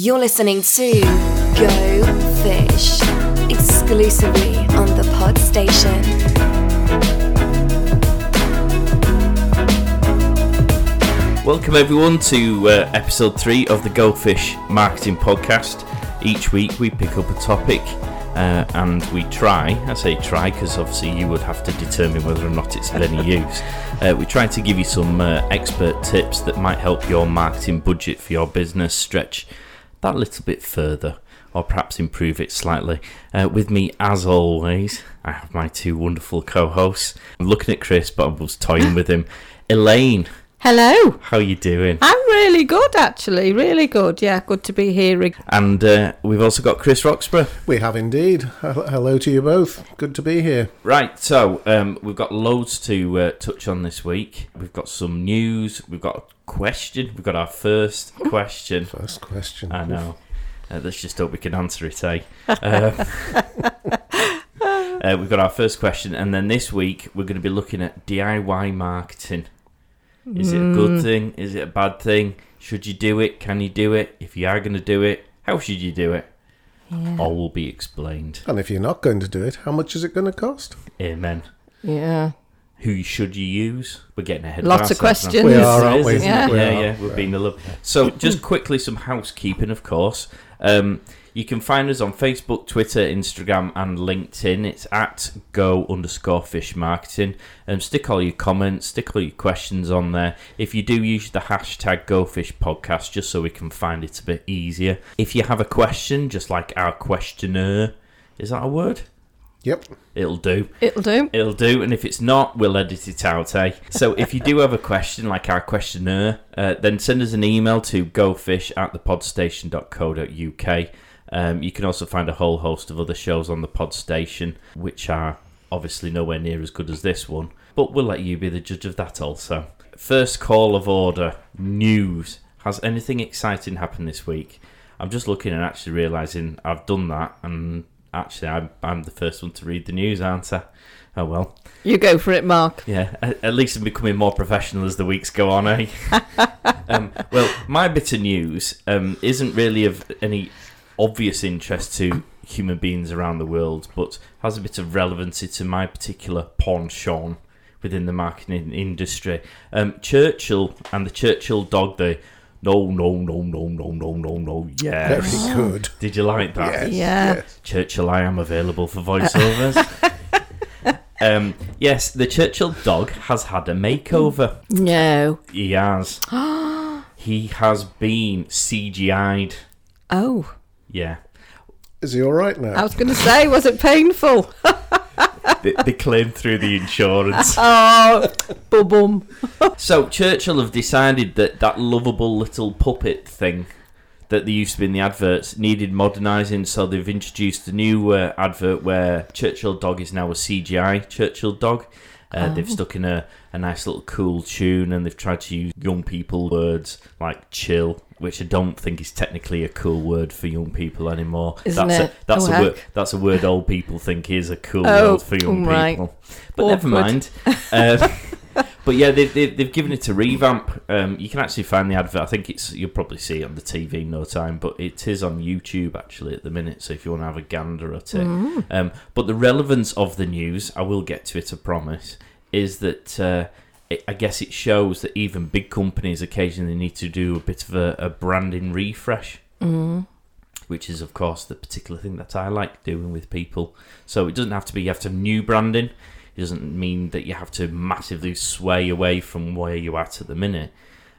You're listening to Go Fish exclusively on the Pod Station. Welcome everyone to uh, episode three of the Go Fish Marketing Podcast. Each week we pick up a topic uh, and we try. I say try because obviously you would have to determine whether or not it's of any use. Uh, we try to give you some uh, expert tips that might help your marketing budget for your business stretch that little bit further or perhaps improve it slightly. Uh, with me, as always, I have my two wonderful co hosts. I'm looking at Chris, but I was toying with him. Elaine, Hello. how are you doing? I'm really good, actually. Really good. Yeah, good to be here. ag- And uh, we've also got Chris Roxburgh. We have indeed. Hello to you both. Good to be here. Right, so um, we've got loads to uh, touch on this week. We've got some news. We've got a question. We've got our first question. First question. I know. Uh, let's just hope we can answer it, eh? Uh, uh, we've got our first question, and then this week we're going to be looking at DIY marketing. Is it a good thing? Is it a bad thing? Should you do it? Can you do it? If you are going to do it, how should you do it? All will be explained. And if you're not going to do it, how much is it going to cost? Amen. Yeah. Who should you use? We're getting ahead. Lots of of ourselves now. questions. We are, aren't we? Yeah. Yeah, We yeah, are. We're being a little. So, just quickly, some housekeeping, of course. Um, you can find us on Facebook, Twitter, Instagram, and LinkedIn. It's at go underscore fish marketing. And stick all your comments, stick all your questions on there. If you do use the hashtag go fish podcast, just so we can find it a bit easier. If you have a question, just like our questionnaire, is that a word? Yep. It'll do. It'll do. It'll do, and if it's not, we'll edit it out, eh? So if you do have a question, like our questionnaire, uh, then send us an email to gofish at thepodstation.co.uk. Um, you can also find a whole host of other shows on the Pod Station, which are obviously nowhere near as good as this one, but we'll let you be the judge of that also. First call of order news. Has anything exciting happened this week? I'm just looking and actually realizing I've done that, and actually, I'm, I'm the first one to read the news, aren't I? Oh well. You go for it, Mark. Yeah, at, at least I'm becoming more professional as the weeks go on, eh? um, well, my bit of news um, isn't really of any obvious interest to human beings around the world, but has a bit of relevancy to my particular penchant within the marketing industry. Um, Churchill and the Churchill dog, the no, no, no, no, no, no, no, no, yes. Very good. Did you like that? Yes. Yeah. yes. Churchill, I am available for voiceovers. um, yes, the Churchill dog has had a makeover. No. He has. he has been CGI'd. Oh. Yeah. Is he all right now? I was going to say, was it painful? They, they claim through the insurance. oh, bum bum. So Churchill have decided that that lovable little puppet thing that they used to be in the adverts needed modernising, so they've introduced a new uh, advert where Churchill dog is now a CGI Churchill dog. Uh, They've stuck in a, a nice little cool tune, and they've tried to use young people words like "chill," which I don't think is technically a cool word for young people anymore. Isn't that's it? A, that's Oh, a word. That's a word old people think is a cool Oh, word for young right. people. But never mind. Uh, but yeah, they've, they've, they've given it a revamp. Um, you can actually find the advert. I think it's you'll probably see it on the TV in no time, but it is on YouTube actually at the minute. So if you want to have a gander at it, um, but the relevance of the news, I will get to it. I promise. Is that uh, it, I guess it shows that even big companies occasionally need to do a bit of a, a branding refresh which is of course the particular thing that I like doing with people. So it doesn't have to be you have to have new branding. It doesn't mean that you have to massively sway away from where you're at at the minute.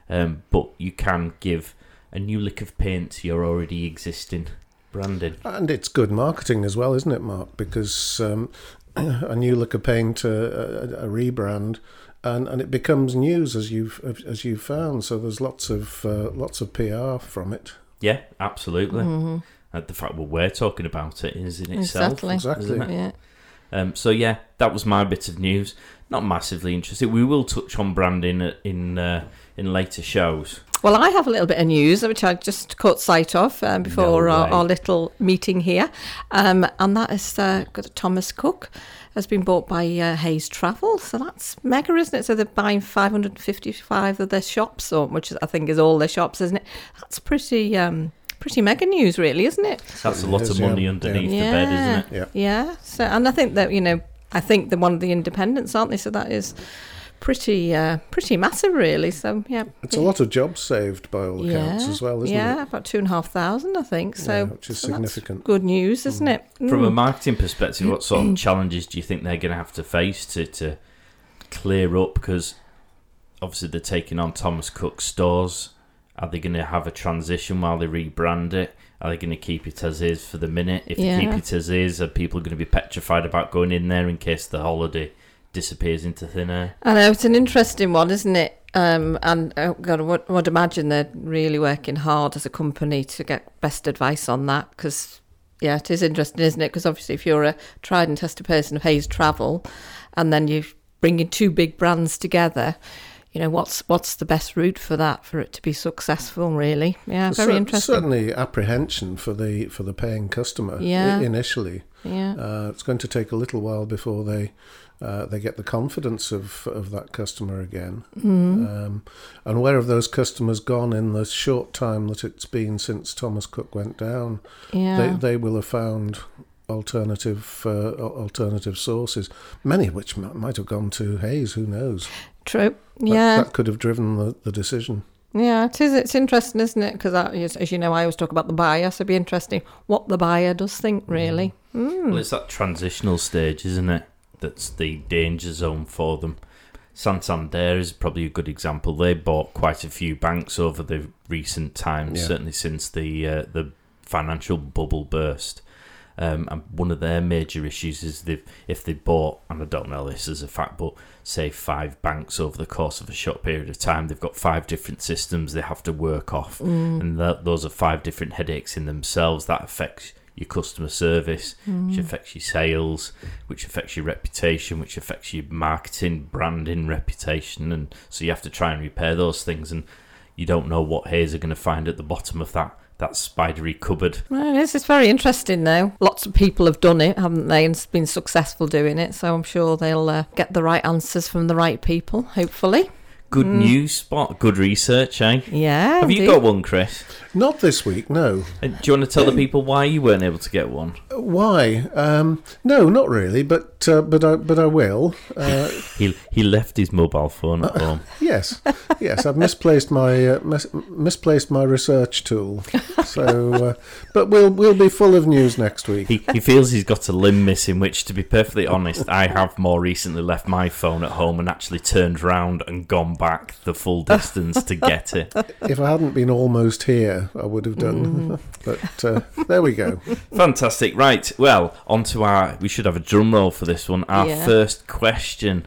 Um, but you can give a new lick of paint to your already existing branding. And it's good marketing as well, isn't it, Mark? Because um, a new lick of paint, a, a, a rebrand, and, and it becomes news as you've as you've found. So there's lots of uh, lots of PR from it. Yeah, absolutely. Uh, the fact that we're talking about it is in itself. Exactly. Exactly. Isn't it? Yeah. Um, so yeah, that was my bit of news. Not massively interesting. We will touch on branding uh, in uh, in later shows. Well, I have a little bit of news which I just caught sight of um, before No our, our little meeting here, um, and that is uh, Thomas Cook has been bought by uh, Hays Travel, so that's mega, isn't it? So they're buying 555 of their shops, or which I think is all their shops, isn't it? That's pretty um, pretty mega news, really, isn't it? That's a lot of money Yeah. underneath yeah. the bed, isn't it? Yeah. Yeah. So, and I think that you know, I think they're one of the independents, aren't they? So that is pretty, uh, pretty massive, really. So yeah, It's a lot of jobs saved by all accounts yeah, as well, isn't yeah, it? Yeah, about two and a half thousand, I think. So, Yeah, which is so that's significant. Good news, isn't it? From a Mm. marketing perspective, what sort of challenges do you think they're going to have to face to, to clear up? Because obviously they're taking on Thomas Cook stores. Are they going to have a transition while they rebrand it? Are they going to keep it as is for the minute? If Yeah. they keep it as is, are people going to be petrified about going in there in case the holiday disappears into thin air? I know it's an interesting one, isn't it? Um, and oh God, I would, would imagine they're really working hard as a company to get best advice on that because, yeah, it is interesting, isn't it? Because obviously, if you're a tried and tested person of Hays travel, and then you bring in two big brands together, you know what's what's the best route for that for it to be successful? Really, yeah, very Cer- interesting. Certainly, apprehension for the for the paying customer i- Yeah. initially. Yeah, Uh, it's going to take a little while before they uh, they get the confidence of, of that customer again. Mm-hmm. Um, and where have those customers gone in the short time that it's been since Thomas Cook went down? yeah. They they will have found alternative uh, alternative sources, many of which m- might have gone to Hays. Who knows? True. Yeah. that could have driven the, the decision. Yeah, it is. It's interesting, isn't it? Because as as you know, I always talk about the buyer, so it'd be interesting what the buyer does think, really. Well, it's that transitional stage, isn't it? That's the danger zone for them. Santander is probably a good example. They bought quite a few banks over the recent times, Yeah. certainly since the uh, the financial bubble burst. Um, and one of their major issues is they've, if they bought, and I don't know this as a fact, but say five banks over the course of a short period of time, they've got five different systems they have to work off, and that, those are five different headaches in themselves. That affects your customer service, which affects your sales, which affects your reputation, which affects your marketing, branding, reputation, and so you have to try and repair those things. And you don't know what hairs are going to find at the bottom of that that spidery cupboard. Well, it is. It's very interesting, though. Lots of people have done it, haven't they, and been successful doing it. So I'm sure they'll uh, get the right answers from the right people. Hopefully, Good news spot, good research, eh? yeah. Have you got one, Chris? Not this week, no. And do you want to tell the people why you weren't able to get one? Why? Um, no, not really, but uh, but I but I will. Uh, He he left his mobile phone at home. yes, yes, I've misplaced my uh, mis- misplaced my research tool. So, uh, but we'll we'll be full of news next week. He he feels he's got a limb missing. Which, to be perfectly honest, I have more recently left my phone at home and actually turned round and gone back the full distance to get it. If I hadn't been almost here, I would have done. but uh, there we go. Fantastic. Right. Well, on to our. We should have a drum roll for this one. Our Yeah. first question.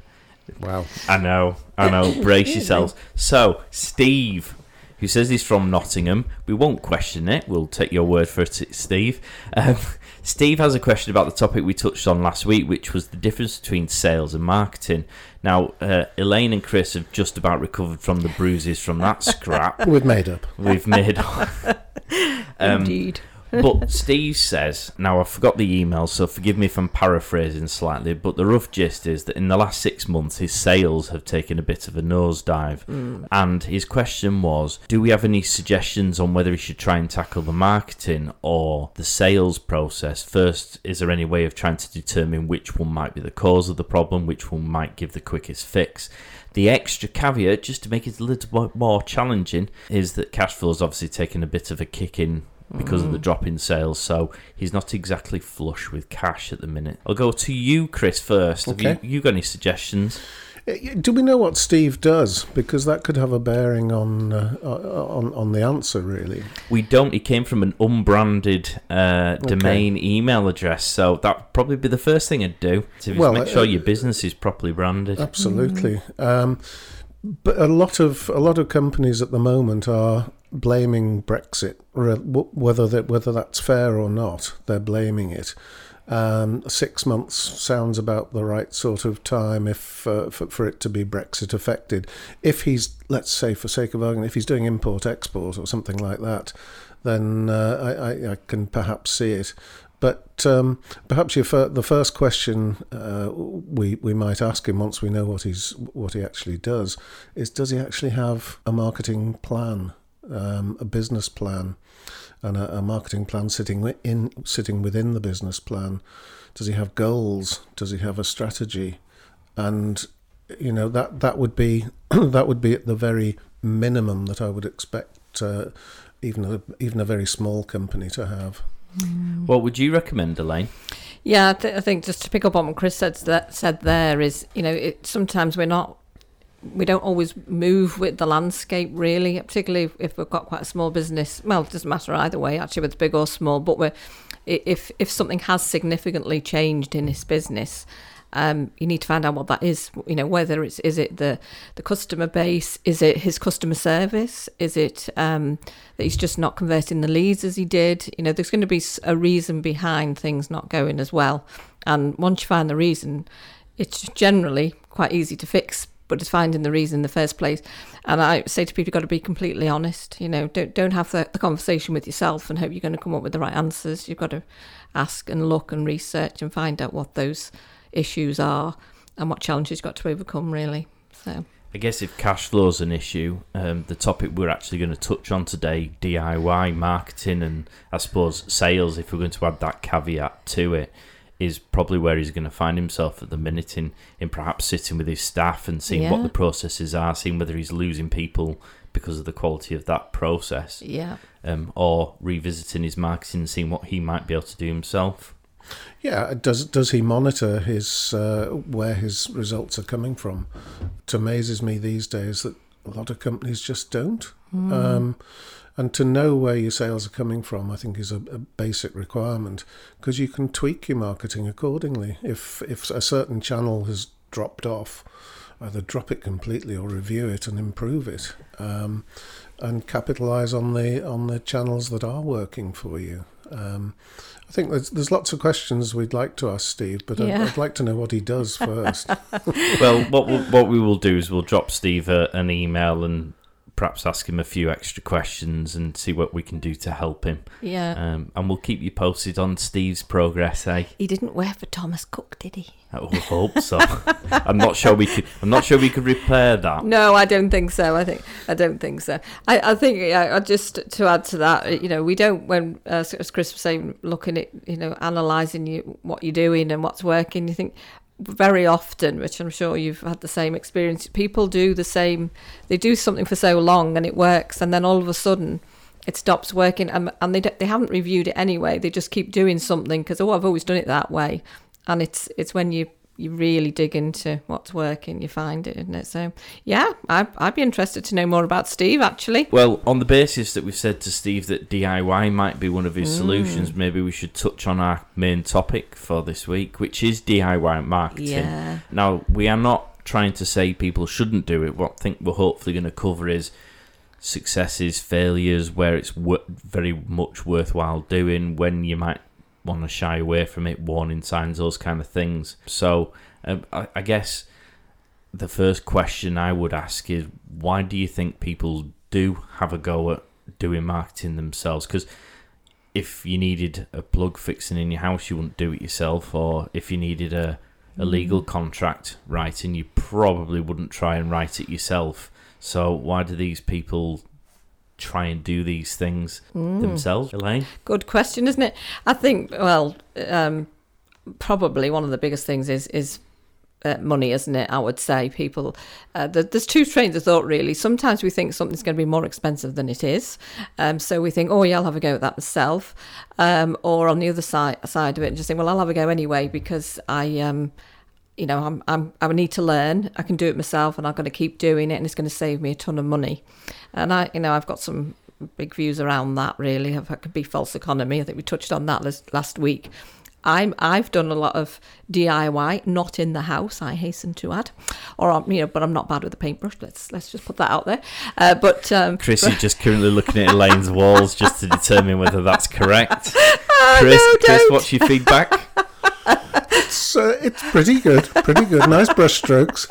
Wow. I know. I know. Brace yourselves. So, Steve, who says he's from Nottingham, we won't question it. We'll take your word for it, Steve. Um, Steve has a question about the topic we touched on last week, which was the difference between sales and marketing. Now, uh, Elaine and Chris have just about recovered from the bruises from that scrap We've made up. we've made. um, Indeed. But Steve says, now I forgot the email, so forgive me if I'm paraphrasing slightly, but the rough gist is that in the last six months, his sales have taken a bit of a nosedive. Hmm. And his question was, do we have any suggestions on whether he should try and tackle the marketing or the sales process? First, is there any way of trying to determine which one might be the cause of the problem, which one might give the quickest fix? The extra caveat, just to make it a little bit more challenging, is that cash flow has obviously taken a bit of a kick in because of the drop in sales, so he's not exactly flush with cash at the minute. I'll go to you, Chris, first. Have you, you got any suggestions? Uh, Do we know what Steve does? Because that could have a bearing on uh, on on the answer, really. We don't. He came from an unbranded uh, domain email address, so that'd probably be the first thing I'd do to Well, make sure uh, your business is properly branded. Absolutely. Um, but a lot of a lot of companies at the moment are blaming Brexit, whether that whether that's fair or not. They're blaming it. Um, six months sounds about the right sort of time if uh, for, for it to be Brexit affected. If he's, let's say, for sake of argument, if he's doing import export or something like that, then uh, I, I, I can perhaps see it. But um, perhaps fir- the first question uh, we we might ask him once we know what he's what he actually does is does he actually have a marketing plan, um, a business plan? and a, a marketing plan sitting in sitting within the business plan? Does he have goals? Does he have a strategy? And you know that that would be that would be at the very minimum that I would expect uh, even a even a very small company to have. What would you recommend, Elaine? Yeah, I, th- I think just to pick up on what Chris said that said there is, you know, it, sometimes we're not, we don't always move with the landscape really, particularly if, we've got quite a small business. Well, it doesn't matter either way, actually, whether it's big or small. But we're, if if something has significantly changed in this business, um, you need to find out what that is. You know, whether it's is it the the customer base, is it his customer service, is it um, that he's just not converting the leads as he did. You know, there's going to be a reason behind things not going as well, and once you find the reason, it's generally quite easy to fix. But it's finding the reason in the first place, and I say to people, you've got to be completely honest. You know, don't don't have the, the conversation with yourself and hope you're going to come up with the right answers. You've got to ask and look and research and find out what those issues are and what challenges you've got to overcome. Really, so I guess if cash flow is an issue, um, the topic we're actually going to touch on today, DIY marketing and I suppose sales, if we're going to add that caveat to it, is probably where he's going to find himself at the minute in, in perhaps sitting with his staff and seeing what the processes are, seeing whether he's losing people because of the quality of that process, yeah, um, or revisiting his marketing and seeing what he might be able to do himself. Yeah, does does he monitor his uh, where his results are coming from? It amazes me these days that a lot of companies just don't. Um, and to know where your sales are coming from, I think, is a, a basic requirement because you can tweak your marketing accordingly. If if a certain channel has dropped off, either drop it completely or review it and improve it, um, and capitalize on the on the channels that are working for you. Um, I think there's, there's lots of questions we'd like to ask Steve, but I'd, I'd like to know what he does first. well, what we'll, what we will do is we'll drop Steve a, an email and perhaps ask him a few extra questions and see what we can do to help him. yeah. Um, and we'll keep you posted on Steve's progress. Eh? he didn't work for Thomas Cook, did he? I hope so. I'm not sure we could. I'm not sure we could repair that. No, I don't think so. I think I don't think so. I, I think yeah, I- just to add to that, you know, we don't when uh, as Chris was saying, looking at you know analysing you what you're doing and what's working. You think very often, which I'm sure you've had the same experience. People do the same. They do something for so long and it works, and then all of a sudden. It stops working, and, and they they haven't reviewed it anyway. They just keep doing something because oh, I've always done it that way, and it's it's when you you really dig into what's working, you find it, isn't it? So, yeah, I, I'd be interested to know more about Steve, actually. Well, on the basis that we've said to Steve that DIY might be one of his mm. solutions, maybe we should touch on our main topic for this week, which is DIY marketing. Yeah. Now, we are not trying to say people shouldn't do it. What I think we're hopefully going to cover is successes, failures, where it's wor- very much worthwhile doing, when you might want to shy away from it, warning signs, those kind of things. So, um, I, I guess the first question I would ask is why do you think people do have a go at doing marketing themselves? Because if you needed a plug fixing in your house, you wouldn't do it yourself, or if you needed a, a legal contract writing, you probably wouldn't try and write it yourself. So why do these people try and do these things themselves, Elaine? Good question, isn't it? I think, well, um, probably one of the biggest things is is uh, money, isn't it? I would say people. Uh, there- there's two trains of thought, really. Sometimes we think something's going to be more expensive than it is, um, so we think, oh yeah, I'll have a go at that myself. Um, or on the other side side of it, and just think, well, I'll have a go anyway because I. Um, you know, I'm, I'm, I need to learn. I can do it myself, and I'm going to keep doing it, and it's going to save me a ton of money. And I, you know, I've got some big views around that. Really, if it could be false economy, I think we touched on that last, last week. I'm, I've done a lot of DIY, not in the house. I hasten to add, or I'm, you know, but I'm not bad with a paintbrush. Let's let's just put that out there. Uh, but um, Chris is just currently looking at Elaine's walls just to determine whether that's correct. Chris, no, Chris, what's your feedback? It's uh, it's pretty good, pretty good. Nice brush strokes.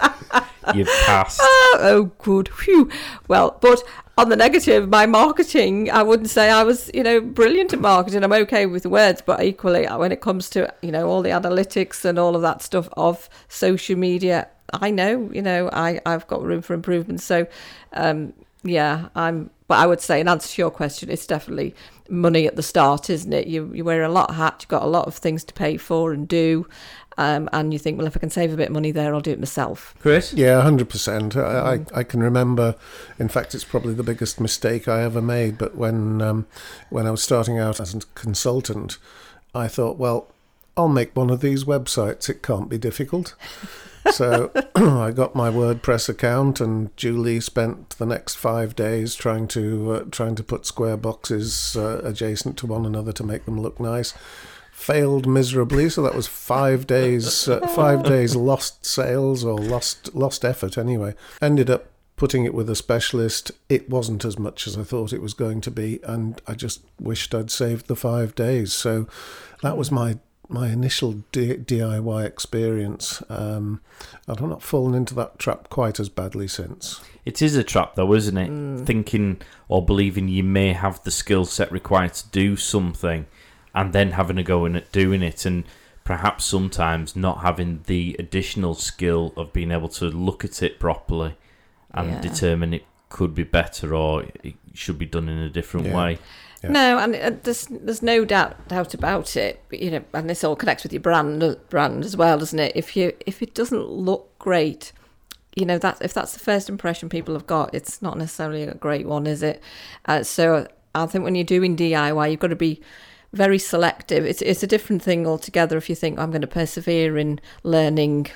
You've passed. oh, good. Phew. Well, but on the negative, my marketing, I wouldn't say I was, you know, brilliant at marketing. I'm okay with words, but equally, uh, when it comes to, you know, all the analytics and all of that stuff of social media, I know, you know, I, I've got room for improvement. So, um, yeah, I'm, but I would say, in answer to your question, it's definitely money at the start, isn't it? You you wear a lot of hat, you've got a lot of things to pay for and do, um, and you think, well, if I can save a bit of money there, I'll do it myself. Chris? Yeah, hundred percent. I, I I can remember. In fact, it's probably the biggest mistake I ever made. But when um, when I was starting out as a consultant, I thought, well, I'll make one of these websites. It can't be difficult. so I got my WordPress account, and Julie spent the next five days trying to uh, trying to put square boxes uh, adjacent to one another to make them look nice. Failed miserably, so that was five days uh, five days lost sales or lost lost effort anyway. Ended up putting it with a specialist. It wasn't as much as I thought it was going to be, and I just wished I'd saved the five days. So that was my my initial D- DIY experience. Um, I've not fallen into that trap quite as badly since. It is a trap, though, isn't it? Thinking or believing you may have the skill set required to do something, and then having a go in at doing it, and perhaps sometimes not having the additional skill of being able to look at it properly and Yeah. determine it could be better or it should be done in a different Yeah. way. Yeah. No, and uh, there's there's no doubt doubt about it. You know, and this all connects with your brand uh, brand as well, doesn't it? If you if it doesn't look great, you know that if that's the first impression people have got, it's not necessarily a great one, is it? Uh, so I think when you're doing DIY, you've got to be very selective. It's it's a different thing altogether. If you think I'm going to persevere in learning,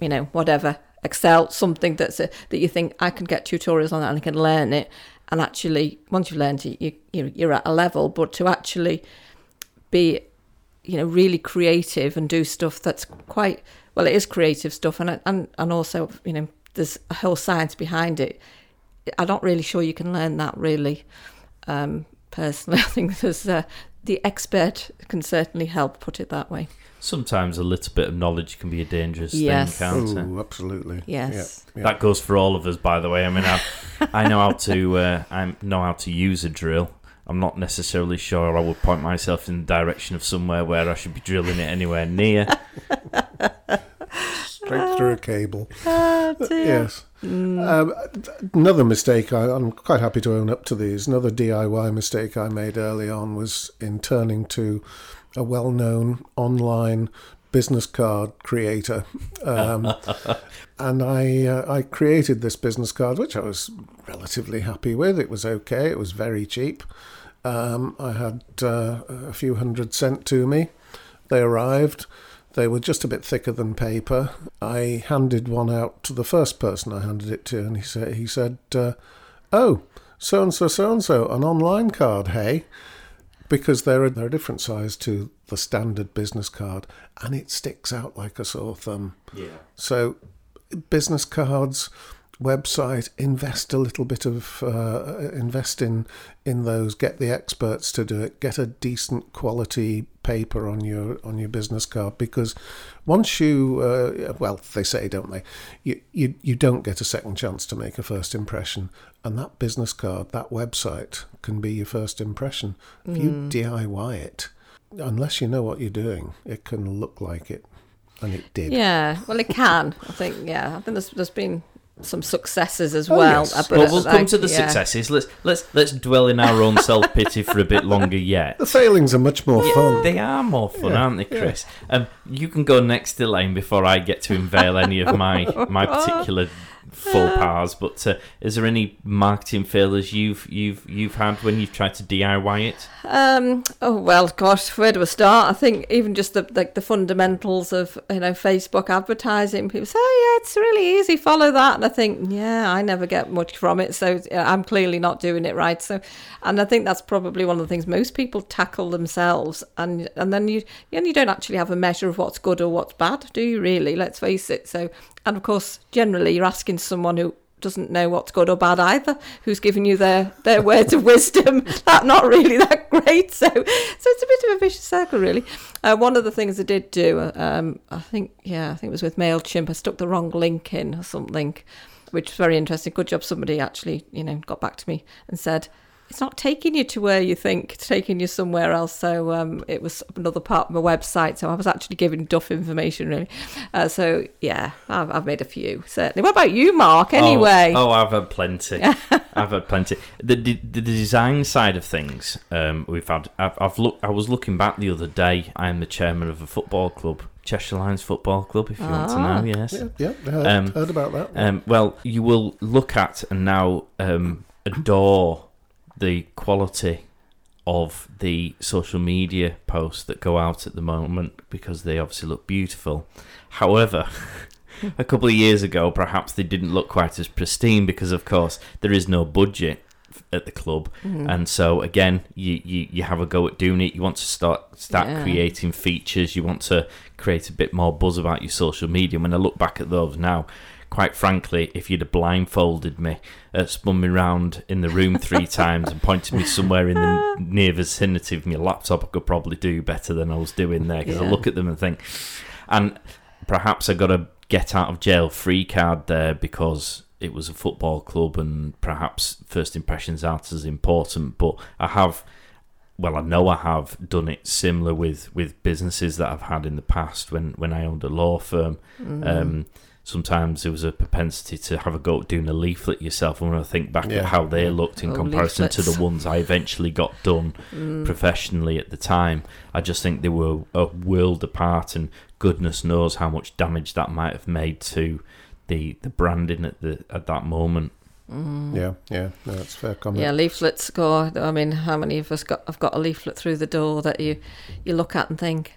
you know, whatever Excel, something that's a, that you think I can get tutorials on that and I can learn it. And actually, once you've learned it, you, you you're at a level. But to actually be, you know, really creative and do stuff that's quite well, it is creative stuff, and and and also, you know, there's a whole science behind it. I'm not really sure you can learn that really. Um, personally, I think there's uh, the expert can certainly help. Put it that way. Sometimes a little bit of knowledge can be a dangerous Yes. thing, can't it? Oh, absolutely. Yes. Yeah, yeah. That goes for all of us, by the way. I mean, I, I know how to uh, I know how to use a drill. I'm not necessarily sure I would point myself in the direction of somewhere where I should be drilling it anywhere near. Straight through a cable. Oh, Yes. Um, another mistake, I, I'm quite happy to own up to these. Another DIY mistake I made early on was in turning to a well known online business card creator. Um, and I, uh, I created this business card, which I was relatively happy with. It was okay, it was very cheap. Um, I had uh, a few hundred sent to me. They arrived. They were just a bit thicker than paper. I handed one out to the first person I handed it to, and he said, "He said, uh, oh, so and so, so and so, an online card, hey." Because they're a, they're a different size to the standard business card, and it sticks out like a sore thumb. Yeah. So, business cards, website, invest a little bit of uh, invest in in those. Get the experts to do it. Get a decent quality paper on your on your business card because once you uh, well they say don't they you, you you don't get a second chance to make a first impression and that business card that website can be your first impression if you DIY it unless you know what you're doing it can look like it and it did Yeah, well, it can. I think. Yeah, I think there's there's been some successes as Oh, well. yes. uh, but, Well, we'll like, come to the yeah. successes. Let's let's let's dwell in our own self pity for a bit longer yet. the failings are much more fun They are more fun, Yeah, aren't they, Chris? Um, you can go next, to Elaine, before I get to unveil any of my my particular faux pas. But uh, is there any marketing failures you've you've you've had when you've tried to DIY it? Um. Oh well, gosh, where do I start? I think even just the like the fundamentals of you know Facebook advertising. People say, "Oh yeah, it's really easy. Follow that," and I think, yeah, I never get much from it, so I'm clearly not doing it right. So, and I think that's probably one of the things most people tackle themselves, and and then you and you don't actually have a measure of what's good or what's bad, do you? Really? Let's face it. So, and of course, generally, you're asking someone who doesn't know what's good or bad either, who's giving you their, their words of wisdom. That not really that great. So, so it's a bit of a vicious circle, really. Uh, one of the things I did do, um, I think, yeah, I think it was with Mailchimp. I stuck the wrong link in or something, which was very interesting. Good job, somebody actually, you know, got back to me and said. It's not taking you to where you think it's taking you somewhere else. So um, it was another part of my website. So I was actually giving duff information, really. Uh, so yeah, I've, I've made a few certainly. What about you, Mark? Anyway, Oh, oh I've had plenty. I've had plenty. The, the, the design side of things, um, we've had. I've, I've looked. I was looking back the other day. I am the chairman of a football club, Cheshire Lions Football Club. If you want to Ah. know, yes. Yeah, yeah, heard, Um, heard about that. Um, well, you will look at and now um, adore the quality of the social media posts that go out at the moment because they obviously look beautiful. However, a couple of years ago, perhaps they didn't look quite as pristine because, of course, there is no budget at the club, Mm-hmm. and so again, you, you you have a go at doing it. You want to start start Yeah. creating features. You want to create a bit more buzz about your social media. When I look back at those now, quite frankly, if you'd have blindfolded me, uh, spun me round in the room three times and pointed me somewhere in the near vicinity of my laptop, I could probably do better than I was doing there. Because I look at them and think, and perhaps I got a get out of jail free card there because it was a football club and perhaps first impressions aren't as important. But I have well, I know I have done it similar with, with businesses that I've had in the past when, when I owned a law firm. Mm-hmm. Um, sometimes there was a propensity to have a go at doing a leaflet yourself. And when I think back Yeah. at how they looked in Oh, comparison to the ones I eventually got done Mm. professionally at the time, I just think they were a world apart. And goodness knows how much damage that might have made to the, the branding at the at that moment. yeah, yeah, no, that's fair comment. Yeah, leaflets go. I mean, how many of us got? I've got a leaflet through the door that you you look at and think,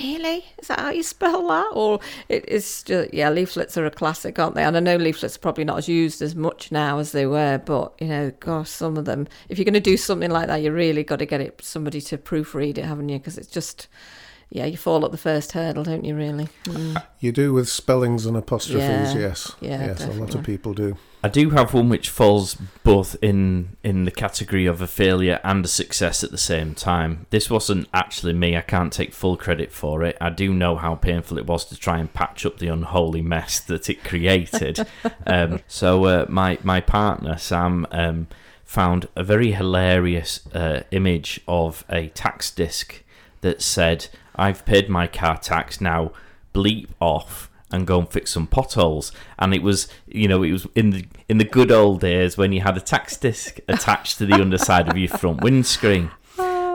really, is that how you spell that? Or it is just yeah, leaflets are a classic, aren't they? And I know leaflets are probably not as used as much now as they were, but you know, gosh, some of them. If you're going to do something like that, you really got to get it somebody to proofread it, haven't you? Because it's just. Yeah, you fall at the first hurdle, don't you? Really? Mm. You do with spellings and apostrophes, Yeah, yes. yeah, yes, a lot of people do. I do have one which falls both in in the category of a failure and a success at the same time. This wasn't actually me. I can't take full credit for it. I do know how painful it was to try and patch up the unholy mess that it created. um, so uh, my my partner Sam um, found a very hilarious uh, image of a tax disc that said, "I've paid my car tax now. Bleep off." and go and fix some potholes. And it was, you know, it was in the in the good old days when you had a tax disc attached to the underside of your front windscreen.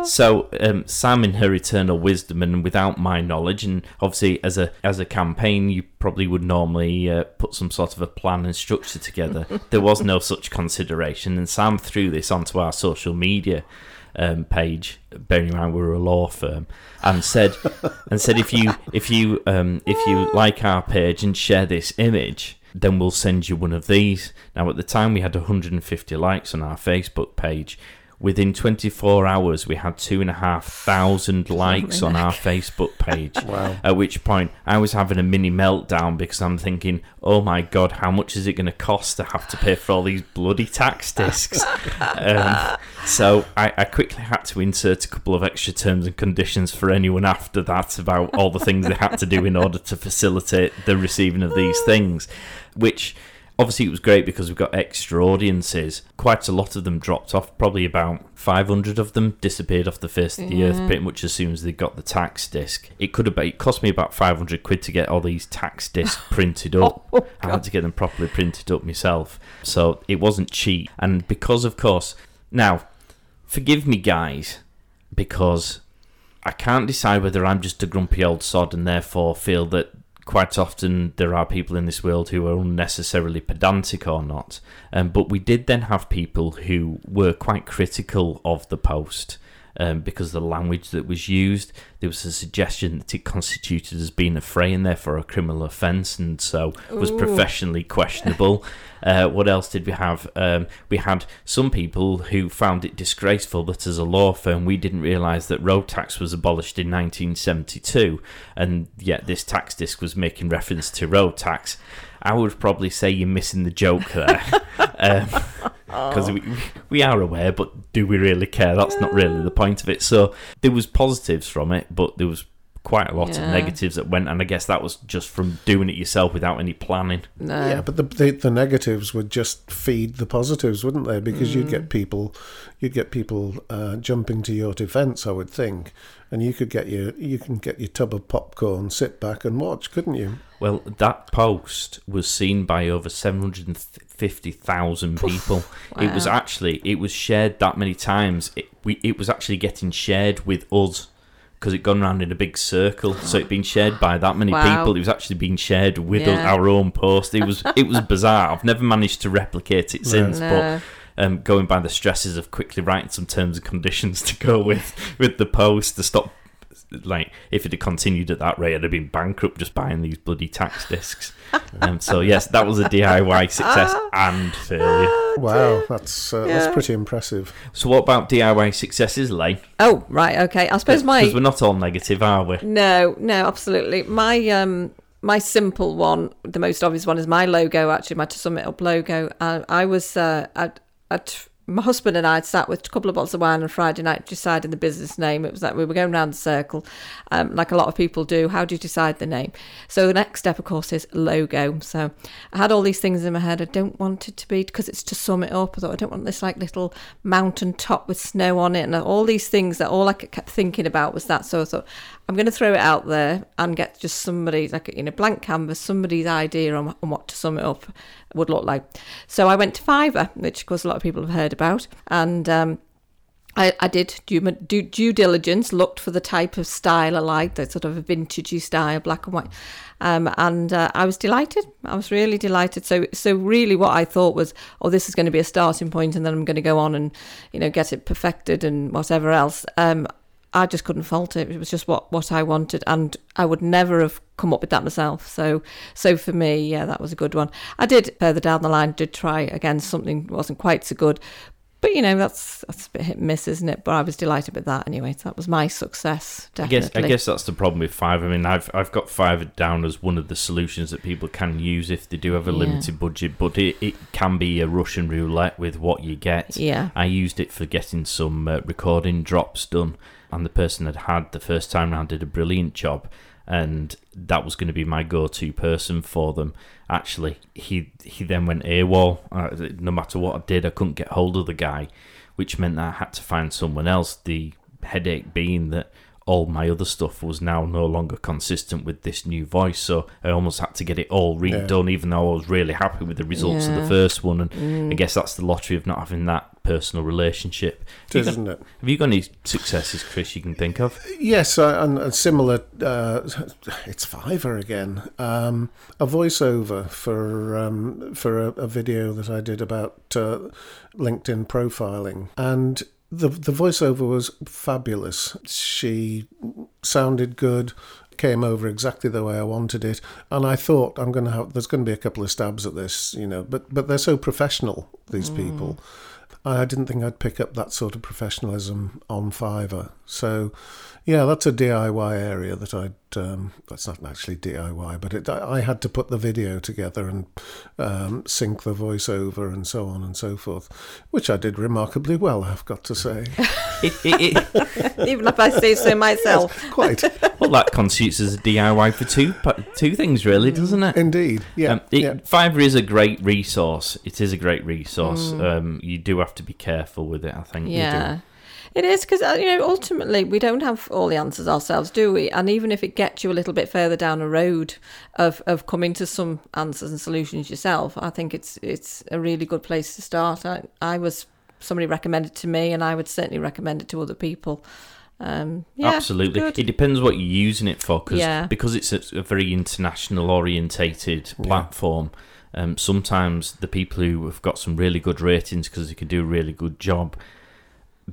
So um, Sam, in her eternal wisdom and without my knowledge, and obviously as a as a campaign, you probably would normally uh, put some sort of a plan and structure together. there was no such consideration, and Sam threw this onto our social media um, page, bearing in mind we were a law firm, and said and said if you if you um, if you like our page and share this image, then we'll send you one of these. Now at the time we had 150 likes on our Facebook page. Within 24 hours, we had two and a half thousand likes on our Facebook page. Wow. At which point, I was having a mini meltdown because I'm thinking, oh my god, how much is it going to cost to have to pay for all these bloody tax discs? um, so I, I quickly had to insert a couple of extra terms and conditions for anyone after that about all the things they had to do in order to facilitate the receiving of these things, which obviously it was great because we've got extra audiences. Quite a lot of them dropped off. Probably about 500 of them disappeared off the face of the earth pretty much as soon as they got the tax disc. It could have been, it cost me about 500 quid to get all these tax discs printed oh, up. Oh, I had to get them properly printed up myself. So it wasn't cheap. And because, of course, now, forgive me, guys, because I can't decide whether I'm just a grumpy old sod and therefore feel that quite often there are people in this world who are unnecessarily pedantic or not. Um, but we did then have people who were quite critical of the post. Um, because the language that was used, there was a suggestion that it constituted as being affray and therefore a criminal offence, and so was Ooh. professionally questionable. Uh, what else did we have? Um, we had some people who found it disgraceful that as a law firm we didn't realise that road tax was abolished in 1972, and yet this tax disc was making reference to road tax. I would probably say you're missing the joke there. because we, we are aware, but do we really care? That's not really the point of it. So there was positives from it, but there was quite a lot of negatives that went, and I guess that was just from doing it yourself without any planning. No. Yeah, but the, the the negatives would just feed the positives, wouldn't they? Because you'd Mm. get people, you'd get people uh, jumping to your defence, I would think, and you could get your you can get your tub of popcorn, sit back and watch, couldn't you? Well, that post was seen by over 750,000 people. It was actually, it was shared that many times. It, we, it was actually getting shared with us because it gone around in a big circle. So it been shared by that many Wow. people. It was actually being shared with us, our own post. It was, it was bizarre. I've never managed to replicate it since, but um, going by the stresses of quickly writing some terms and conditions to go with with the post to stop. Like, if it had continued at that rate, I'd have been bankrupt just buying these bloody tax discs. um, so yes, that was a DIY success and failure. Wow, that's uh, Yeah. that's pretty impressive. So what about DIY successes, Lane? Oh, right. Okay. I suppose my Because we're not all negative, are we? No, no, absolutely. My um my simple one, the most obvious one is my logo actually, my to sum it up logo. I, I was uh at, at my husband and I had sat with a couple of bottles of wine on Friday night deciding the business name. It was like we were going around the circle, um, like a lot of people do. How do you decide the name? So the next step, of course, is logo. So I had all these things in my head. I don't want it to be because it's to sum it up. I thought I don't want this like little mountain top with snow on it, and all these things that all I kept thinking about was that. So I thought I'm going to throw it out there and get just somebody like you know blank canvas, somebody's idea on, on what to sum it up would look like. So I went to Fiverr, which of course a lot of people have heard about, and um, I, I did due, due, diligence, looked for the type of style I liked, the sort of a vintagey style, black and white, um, and uh, I was delighted. I was really delighted. So, so really, what I thought was, oh, this is going to be a starting point, and then I'm going to go on and, you know, get it perfected and whatever else. Um, I just couldn't fault it. It was just what, what I wanted, and I would never have come up with that myself. So, so for me, yeah, that was a good one. I did further down the line did try again something wasn't quite so good, but you know that's that's a bit hit and miss, isn't it? But I was delighted with that anyway. So that was my success. I guess I guess that's the problem with Fiverr. I mean, I've I've got Fiverr down as one of the solutions that people can use if they do have a Yeah. limited budget, but it, it can be a Russian roulette with what you get. Yeah. I used it for getting some uh, recording drops done, and the person had had the first time round did a brilliant job, and that was going to be my go-to person for them. Actually, he he then went AWOL. Uh, no matter what I did, I couldn't get hold of the guy, which meant that I had to find someone else. The headache being that all my other stuff was now no longer consistent with this new voice, so I almost had to get it all redone, even though I was really happy with the results of the first one. And I guess that's the lottery of not having that personal relationship. It is, Have you, isn't got, it? have you got any successes, Chris? You can think of? Yes, uh, and a similar. Uh, it's Fiverr again. Um, a voiceover for um, for a, a video that I did about uh, LinkedIn profiling, and the the voiceover was fabulous. She sounded good. Came over exactly the way I wanted it, and I thought I'm going to have. There's going to be a couple of stabs at this, you know, but but they're so professional. These mm. people, I didn't think I'd pick up that sort of professionalism on Fiverr. So, yeah, that's a DIY area that I'd. Um, that's not actually DIY, but it, I I had to put the video together and um, sync the voiceover and so on and so forth, which I did remarkably well. I've got to say, Even if I say so myself. quite well, that constitutes as a DIY for two two things, really, doesn't it? indeed. Yeah, Um, it, yeah. Fiverr is a great resource. It is a great resource. Um, you do have to be careful with it. I think. you do. Yeah. It is because you know ultimately we don't have all the answers ourselves, do we? And even if it gets you a little bit further down a road of, of coming to some answers and solutions yourself, I think it's it's a really good place to start. I, I was somebody recommended to me, and I would certainly recommend it to other people. Um, yeah, Absolutely. good. It depends what you're using it for, cause, Yeah. because it's a, a very international orientated platform. Um, sometimes the people who have got some really good ratings because they can do a really good job,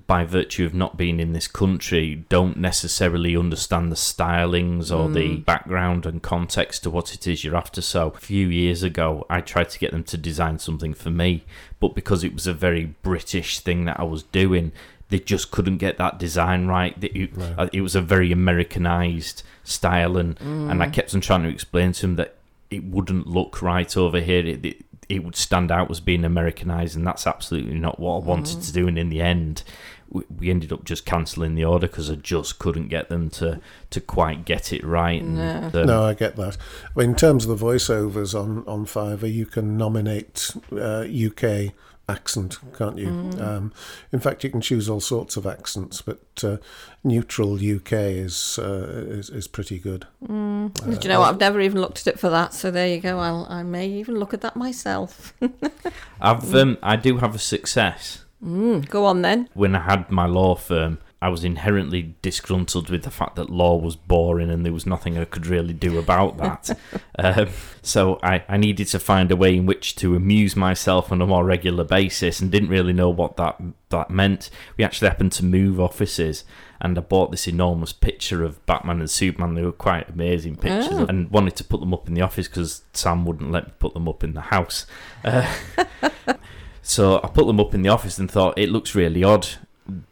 by virtue of not being in this country, don't necessarily understand the stylings or the background and context to what it is you're after. So, a few years ago, I tried to get them to design something for me, but because it was a very British thing that I was doing, they just couldn't get that design right. It, uh, it was a very Americanized style, and, and I kept on trying to explain to them that it wouldn't look right over here. It, it, it would stand out as being Americanized, and that's absolutely not what I wanted to do. And in the end, we, we ended up just cancelling the order because I just couldn't get them to to quite get it right. And No. the- No, I get that. But in terms of the voiceovers on, on Fiverr, you can nominate uh, UK accent, can't you? Um, in fact, you can choose all sorts of accents, but uh, neutral UK is, uh, is is pretty good. Do you know what? I've never even looked at it for that. So there you go. I'll, I may even look at that myself. I've um, I do have a success. Mm, go on then. when I had my law firm, I was inherently disgruntled with the fact that law was boring and there was nothing I could really do about that. um, so I, I needed to find a way in which to amuse myself on a more regular basis and didn't really know what that that meant. We actually happened to move offices and I bought this enormous picture of Batman and Superman. They were quite amazing pictures Oh. and wanted to put them up in the office because Sam wouldn't let me put them up in the house. Uh, so I put them up in the office and thought it looks really odd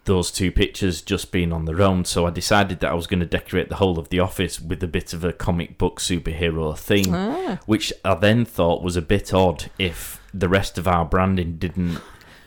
those two pictures just being on their own. So I decided that I was going to decorate the whole of the office with a bit of a comic book superhero theme, Ah. which I then thought was a bit odd if the rest of our branding didn't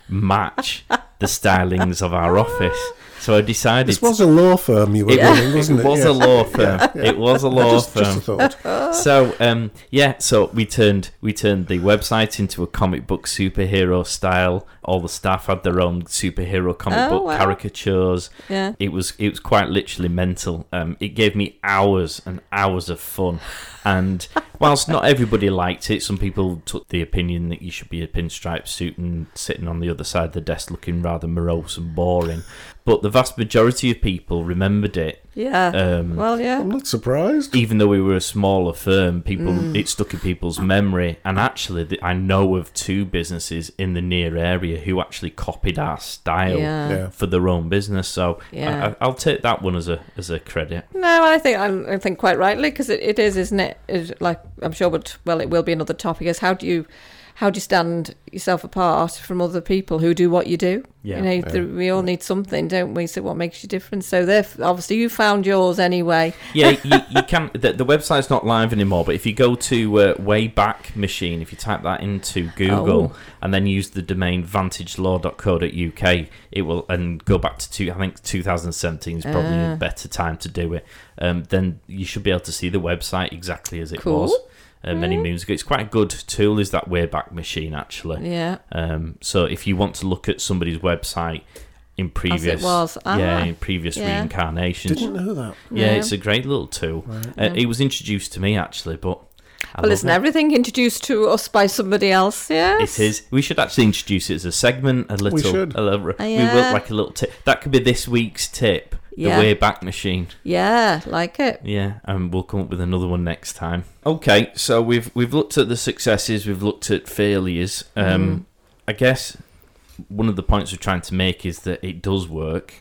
match the stylings of our office. So I decided This was a law firm you were it, running, wasn't it? it was Yes. a law firm. It was a law just, firm. just a thought. so um, yeah, so we turned we turned the website into a comic book superhero style. All the staff had their own superhero comic Oh, book wow. caricatures. Yeah. It was it was quite literally mental. Um, it gave me hours and hours of fun. And whilst not everybody liked it, some people took the opinion that you should be a pinstripe suit and sitting on the other side of the desk looking rather morose and boring. But the vast majority of people remembered it. Yeah. Um, well, yeah. I'm not surprised. even though we were a smaller firm, people Mm. it stuck in people's memory. And actually, th- I know of two businesses in the near area who actually copied our style Yeah. Yeah. for their own business. So Yeah. I, I, I'll take that one as a as a credit. No, I think I think quite rightly because it, it is, isn't it? It- Like I'm sure, but well, it will be another topic. Is how do you how do you stand yourself apart from other people who do what you do? Yeah. you know, th- we all need something, don't we? So what makes you different? So they've obviously you found yours anyway. Yeah, you, you can. The, the website's not live anymore, but if you go to uh, Wayback Machine, if you type that into Google Oh. and then use the domain vantagelaw.co.uk, it will and go back to two. I think 2017 is probably Ah. a better time to do it. Um, then you should be able to see the website exactly as it Cool. was. Uh, many moons ago, it's quite a good tool. Is that Wayback Machine actually? Yeah, Um, so if you want to look at somebody's website in previous, was. yeah, Ah, in previous yeah. reincarnations, Didn't know that. yeah, Yeah. it's a great little tool. Right. Uh, it was introduced to me actually, but I well, isn't it. everything introduced to us by somebody else? Yes, It is. We should actually introduce it as a segment. A little. we should. A little, We Oh, yeah. will like a little tip. That could be this week's tip. Yeah. The Wayback Machine. Yeah, like it. Yeah, and we'll come up with another one next time. Okay, so we've we've looked at the successes. We've looked at failures. Um, Mm. I guess one of the points we're trying to make is that it does work.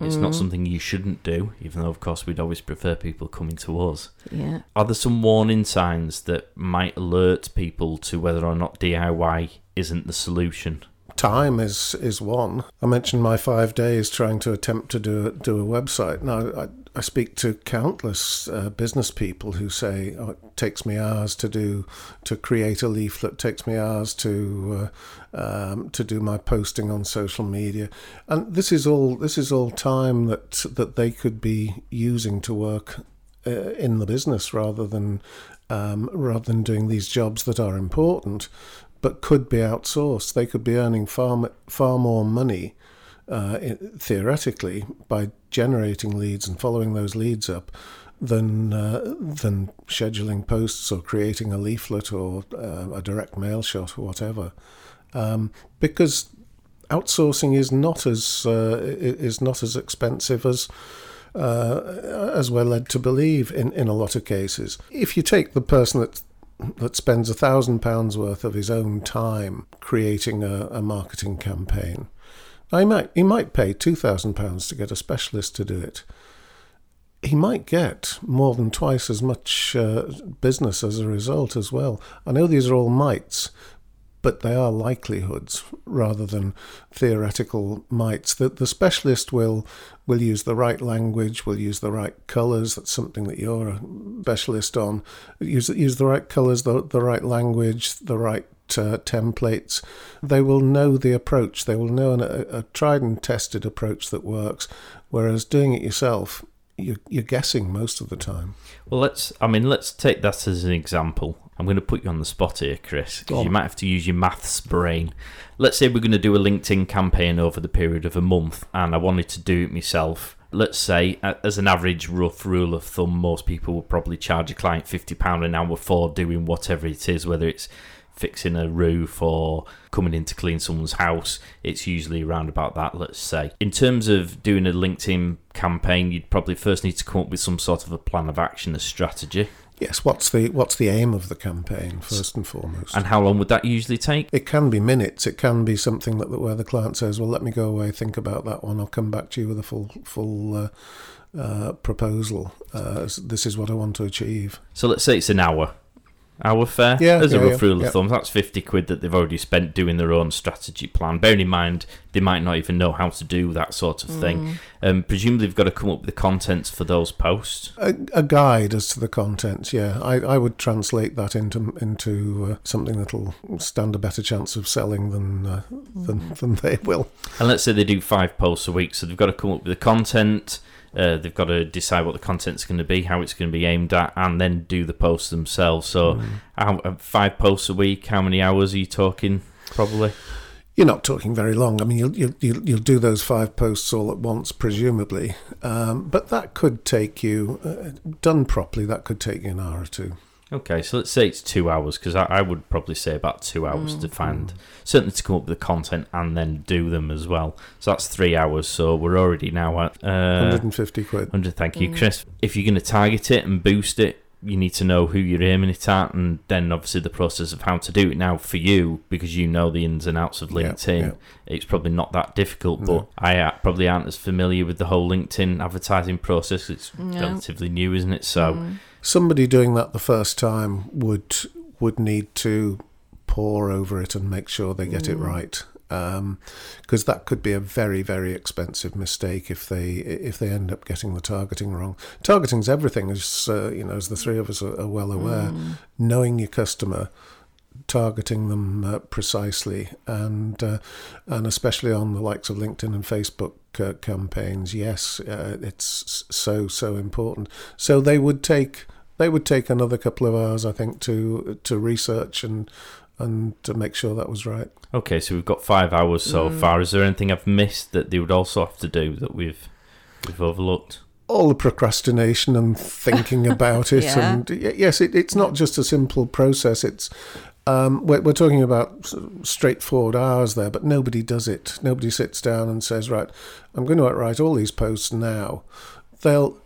It's not Mm. something you shouldn't do, even though, of course, we'd always prefer people coming to us. Yeah. Are there some warning signs that might alert people to whether or not DIY isn't the solution? Time is is one. I mentioned my five days trying to attempt to do a, do a website. Now I, I speak to countless uh, business people who say oh, it takes me hours to do to create a leaflet, takes me hours to uh, um, to do my posting on social media, and this is all this is all time that that they could be using to work uh, in the business rather than um, rather than doing these jobs that are important but could be outsourced. They could be earning far far more money uh, theoretically by generating leads and following those leads up than uh, than scheduling posts or creating a leaflet or uh, a direct mail shot or whatever. Um, because outsourcing is not as uh, is not as expensive as uh, as we're led to believe in, in a lot of cases. If you take the person that that spends a thousand pounds worth of his own time creating a, a marketing campaign, now he might he might pay two thousand pounds to get a specialist to do it. He might get more than twice as much uh, business as a result as well. I know these are all mights, but they are likelihoods rather than theoretical mights. That the specialist will will use the right language, will use the right colours. That's something that you're a specialist on. Use use the right colours, the the right language, the right uh, templates, they will know the approach. They will know an, a, a tried and tested approach that works. Whereas doing it yourself, you're, you're guessing most of the time. Well, let's. I mean, let's take that as an example. I'm going to put you on the spot here, Chris, because you might have to use your maths brain. Let's say we're going to do a LinkedIn campaign over the period of a month, and I wanted to do it myself. Let's say, as an average rough rule of thumb, most people would probably charge a client fifty pound an hour for doing whatever it is, whether it's fixing a roof or coming in to clean someone's house. It's usually around about that, let's say. In terms of doing a LinkedIn campaign, you'd probably first need to come up with some sort of a plan of action, a strategy. Yes, what's the what's the aim of the campaign first and foremost? And how long would that usually take? It can be minutes. It can be something that where the client says, "Well, let me go away, think about that one. I'll come back to you with a full full uh, uh, proposal. Uh, this is what I want to achieve." So let's say it's an hour. Hour fare? Yeah, As a rough yeah, rule yeah. of thumb, that's 50 quid that they've already spent doing their own strategy plan. Bearing in mind, they might not even know how to do that sort of thing. Um, presumably, they've got to come up with the contents for those posts. A, a guide as to the contents. Yeah, I, I would translate that into into uh, something that'll stand a better chance of selling than uh, than than they will. And let's say they do five posts a week, so they've got to come up with the content. Uh, they've got to decide what the content's going to be, how it's going to be aimed at, and then do the posts themselves. So, how, uh, five posts a week. How many hours are you talking? Probably. You're not talking very long. I mean, you'll you'll you'll, you'll do those five posts all at once, presumably. Um, but that could take you, uh, done properly, that could take you an hour or two. Okay, so let's say it's two hours because I, I would probably say about two hours to find, certainly to come up with the content and then do them as well. So that's three hours. So we're already now at uh, 150 quid. 100. Thank you, Chris. If you're going to target it and boost it, you need to know who you're aiming it at, and then obviously the process of how to do it. Now, for you, because you know the ins and outs of Yeah, LinkedIn, yeah. it's probably not that difficult. No. But I uh, probably aren't as familiar with the whole LinkedIn advertising process. It's No. relatively new, isn't it? So. Mm. Somebody doing that the first time would would need to pore over it and make sure they get it right. Because that could be a very, very expensive mistake if they if they end up getting the targeting wrong. Targeting's everything, as uh, you know, as the three of us are, are well aware. Knowing your customer, targeting them uh, precisely, and uh, and especially on the likes of LinkedIn and Facebook uh, campaigns, yes, uh, it's so so important. So they would take they would take another couple of hours, I think, to to research and and to make sure that was right. Okay, so we've got five hours so far. Is there anything I've missed that they would also have to do that we've we've overlooked? all the procrastination and thinking about it Yeah. and yes it, it's not just a simple process it's um, we're, we're talking about sort of straightforward hours there but nobody does it nobody sits down and says right i'm going to write all these posts now they'll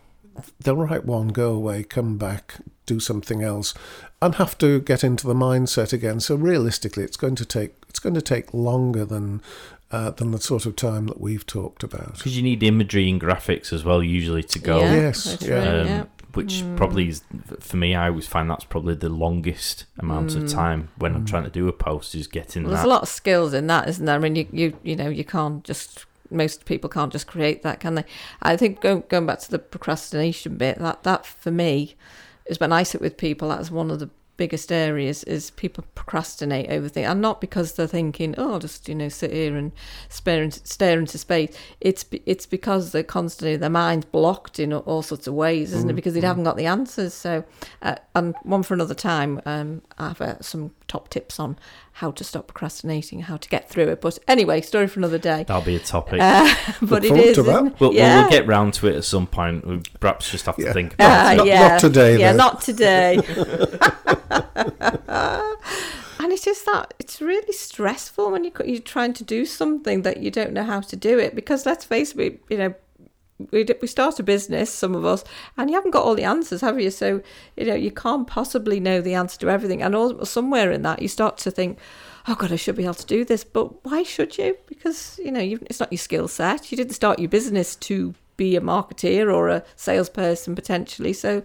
they'll write one go away come back do something else and have to get into the mindset again so realistically it's going to take it's going to take longer than uh, than the sort of time that we've talked about Because you need imagery and graphics as well, usually to go. Yeah, Yes, yeah. right, um, yeah. Which probably is for me. I always find that's probably the longest amount of time when I'm trying to do a post is getting Well, there's a lot of skills in that, isn't there? I mean, you you you know, you can't just most people can't just create that, can they? I think going going back to the procrastination bit, that that for me is when I sit with people. That's one of the biggest areas is people procrastinate over things, and not because they're thinking, oh, I'll just you know sit here and stare into, stare into space. It's it's because they're constantly their mind's blocked in all, sorts of ways, isn't it? Because they haven't got the answers. So, uh, and one for another time, um, I have uh, some top tips on how to stop procrastinating, how to get through it. But anyway, story for another day. That'll be a topic. Uh, but it forward is. to that. isn't it? we'll, we'll- yeah. we'll get round to it at some point. We perhaps just have to Yeah. think about Ah, it. Not- yeah. not today, Yeah, though. not today. and it's just that it's really stressful when you you're trying to do something that you don't know how to do it because let's face it, you know. We, we start a business, some of us, and you haven't got all the answers, have you? So, you know, you can't possibly know the answer to everything. And all, somewhere in that, you start to think, oh, God, I should be able to do this. But why should you? Because, you know, you it's not your skill set. You didn't start your business to be a marketeer or a salesperson potentially. So,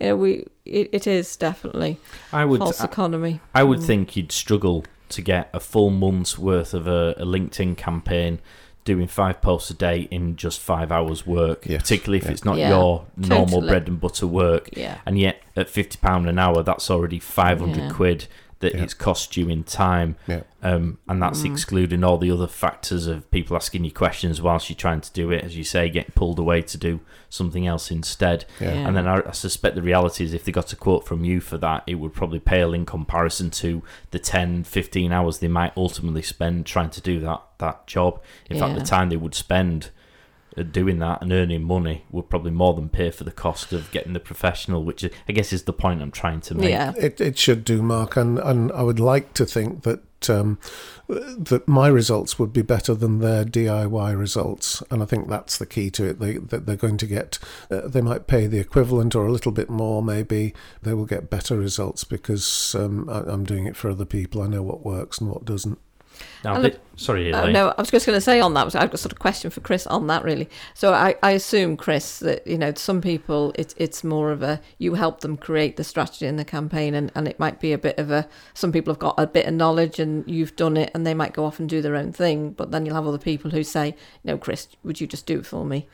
you know, we it, it is definitely I would false uh, economy. I would mm. think you'd struggle to get a full month's worth of a, a LinkedIn campaign doing five posts a day in just five hours work, Yes, particularly if yeah. it's not Yeah, your normal totally. bread and butter work. Yeah. And yet, at fifty pound an hour, that's already five hundred Yeah. quid that Yeah. it's cost you in time, Yeah. um, and that's Mm. excluding all the other factors of people asking you questions whilst you're trying to do it, as you say, getting pulled away to do something else instead. Yeah. Yeah. And then I, I suspect the reality is if they got a quote from you for that, it would probably pale in comparison to the 10, 15 hours they might ultimately spend trying to do that, that job. In fact, the time they would spend uh, doing that and earning money would probably more than pay for the cost of getting the professional, which I guess is the point I'm trying to make. Yeah. It, it should do, Mark, and, and I would like to think that um, that my results would be better than their DIY results, and I think that's the key to it. They that they're going to get, uh, they might pay the equivalent or a little bit more. Maybe they will get better results because um, I, I'm doing it for other people. I know what works and what doesn't. Now, And thi- look- sorry, Uh, no, I was just going to say on that. I've got sort of question for Chris on that, really. So I, I assume, Chris, that you know some people it, it's more of a you help them create the strategy and the campaign, and, and it might be a bit of a. Some people have got a bit of knowledge and you've done it, and they might go off and do their own thing. But then you'll have other people who say, "No, Chris, would you just do it for me?"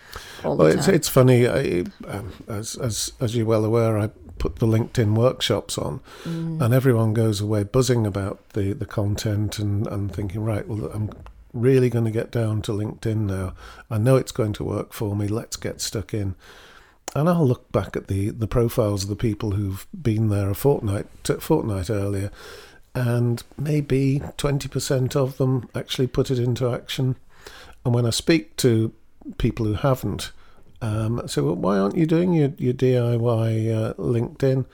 All Well, the it's it's funny. I, um, as as as you're well aware, I put the LinkedIn workshops on, Mm. and everyone goes away buzzing about the the content and and thinking, right, well, I'm really going to get down to LinkedIn now. I know it's going to work for me. Let's get stuck in. And I'll look back at the, the profiles of the people who've been there a fortnight a fortnight earlier, and maybe twenty percent of them actually put it into action. And when I speak to people who haven't, um, I say, well, why aren't you doing your, your DIY uh, LinkedIn?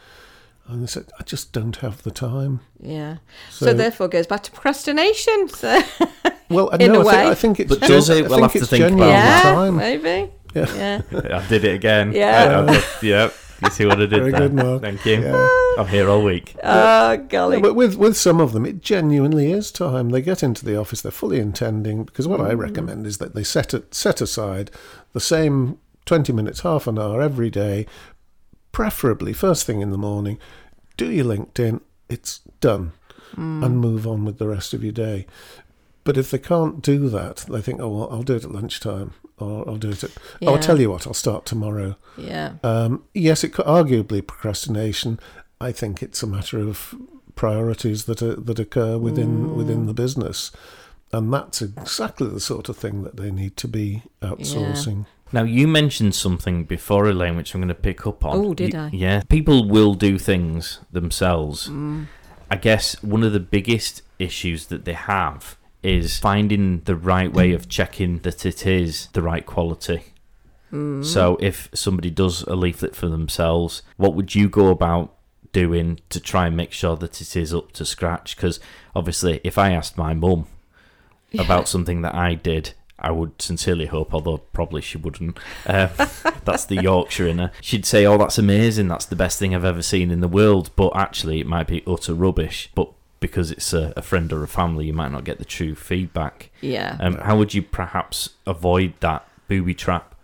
And they said, I just don't have the time. yeah. So, So, therefore, it goes back to procrastination. So well, in no, a I, think, way. I think it's But does it? I We'll have to think about genuine yeah, time. maybe. Yeah. Yeah. I did it again. Yeah. I- I- yeah. You see what I did Very there? good, Mark. Thank you. Yeah. I'm here all week. Oh golly. Yeah, but with with some of them, it genuinely is time. They get into the office, they're fully intending. Because what I Mm. recommend is that they set it, set aside the same twenty minutes, half an hour every day, preferably first thing in the morning. Do your LinkedIn. It's done, Mm. and move on with the rest of your day. But if they can't do that, they think, oh well, I'll do it at lunchtime, or I'll do it at. Oh, I'll tell you what, I'll start tomorrow. yeah. Um, yes, it could arguably procrastination. I think it's a matter of priorities that are, that occur within within the business, and that's exactly the sort of thing that they need to be outsourcing. Now you mentioned something before, Elaine, which I'm going to pick up on. Oh, did You- I? Yeah, people will do things themselves. Mm. I guess one of the biggest issues that they have is finding the right way of checking that it is the right quality. Mm. So if somebody does a leaflet for themselves, what would you go about doing to try and make sure that it is up to scratch? Because obviously, if I asked my mum Yeah. about something that I did, I would sincerely hope, although probably she wouldn't. Uh, that's the Yorkshire in her. She'd say, "Oh, that's amazing. That's the best thing I've ever seen in the world." But actually, it might be utter rubbish. But because it's a, a friend or a family, you might not get the true feedback. Yeah. Um, how would you perhaps avoid that booby trap?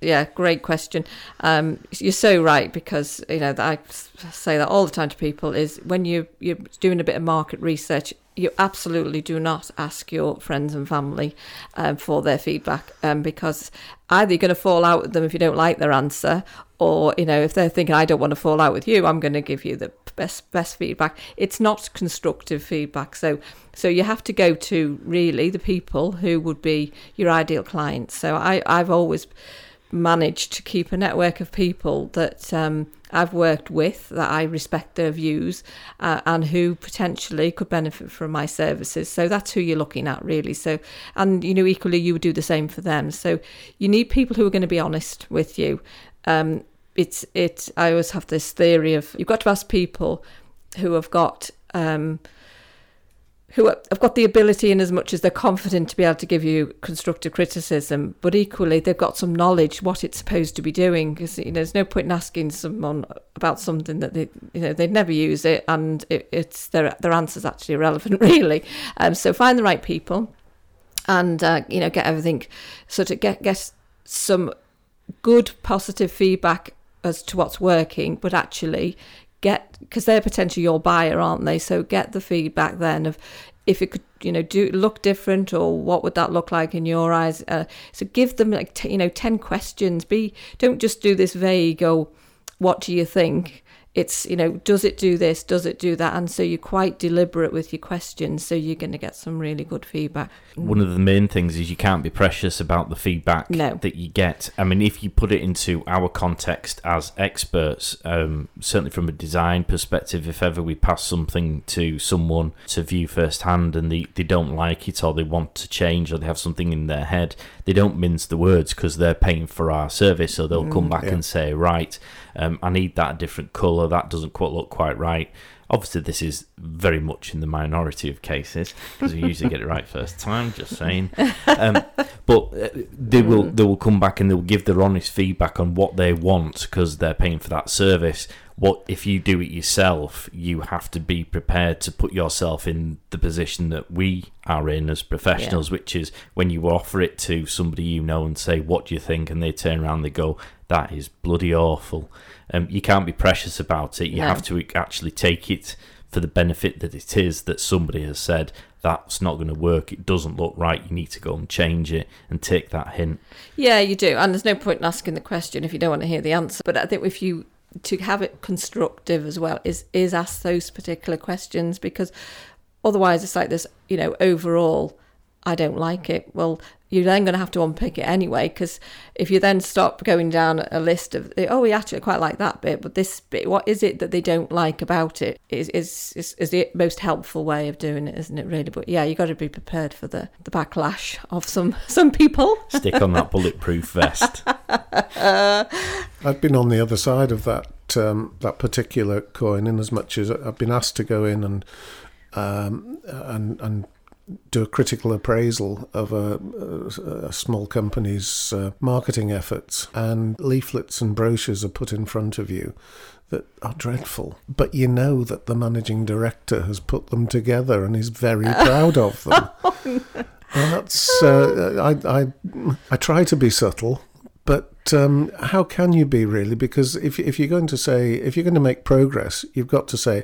Yeah, great question. Um, you're so right because you know I say that all the time to people is when you you're doing a bit of market research, you absolutely do not ask your friends and family um, for their feedback um, because either you're going to fall out with them if you don't like their answer, or you know if they're thinking I don't want to fall out with you, I'm going to give you the best best feedback. It's not constructive feedback, so so you have to go to really the people who would be your ideal clients. So I I've always managed to keep a network of people that um, I've worked with, that I respect their views, uh, and who potentially could benefit from my services. So that's who you're looking at, really. So, and you know, equally, you would do the same for them. So you need people who are going to be honest with you. Um, it's it. I always have this theory of you've got to ask people who have got. Um, who have got the ability in as much as they're confident to be able to give you constructive criticism, but equally they've got some knowledge what it's supposed to be doing. Because you know, there's no point in asking someone about something that they, you know, they'd never use it, and it, it's their their answer's actually irrelevant, really. Um, so find the right people, and uh, you know, get everything, sort of get get some good positive feedback as to what's working, but actually get because they're potentially your buyer, aren't they? So get the feedback then of if it could, you know, do look different or what would that look like in your eyes? Uh, so give them like t- you know ten questions. Be don't just do this vague. Oh, what do you think? It's you know does it do this does it do that and so you're quite deliberate with your questions so you're going to get some really good feedback One of the main things is you can't be precious about the feedback No. that you get. I mean, if you put it into our context as experts, um, certainly from a design perspective, if ever we pass something to someone to view firsthand and they, they don't like it or they want to change or they have something in their head, they don't mince the words because they're paying for our service. So they'll come back yeah. and say, right, um, I need that different colour, that doesn't quite look quite right. Obviously, this is very much in the minority of cases because we usually get it right first time. Just saying, um, but uh, they will they will come back and they'll give their honest feedback on what they want because they're paying for that service. What if you do it yourself? You have to be prepared to put yourself in the position that we are in as professionals, which is when you offer it to somebody you know and say, "What do you think?" and they turn around, and they go, "That is bloody awful." Um, you can't be precious about it. You No. have to actually take it for the benefit that it is that somebody has said that's not going to work. It doesn't look right. You need to go and change it and take that hint. Yeah, you do. And there's no point in asking the question if you don't want to hear the answer. But I think if you to have it constructive as well is is ask those particular questions because otherwise it's like this, you know, overall I don't like it. Well, you're then going to have to unpick it anyway because if you then stop going down a list of oh we actually quite like that bit but this bit what is it that they don't like about it? is is is, is the most helpful way of doing it isn't it really? But yeah you've got to be prepared for the the backlash of some some people. Stick on that bulletproof vest. I've been on the other side of that um, that particular coin, in as much as I've been asked to go in and um, and and do a critical appraisal of a, a, a small company's uh, marketing efforts, and leaflets and brochures are put in front of you that are dreadful. But you know that the managing director has put them together and is very proud of them. Well, that's uh, I, I I try to be subtle, but um, how can you be really? Because if if you're going to say if you're going to make progress, you've got to say,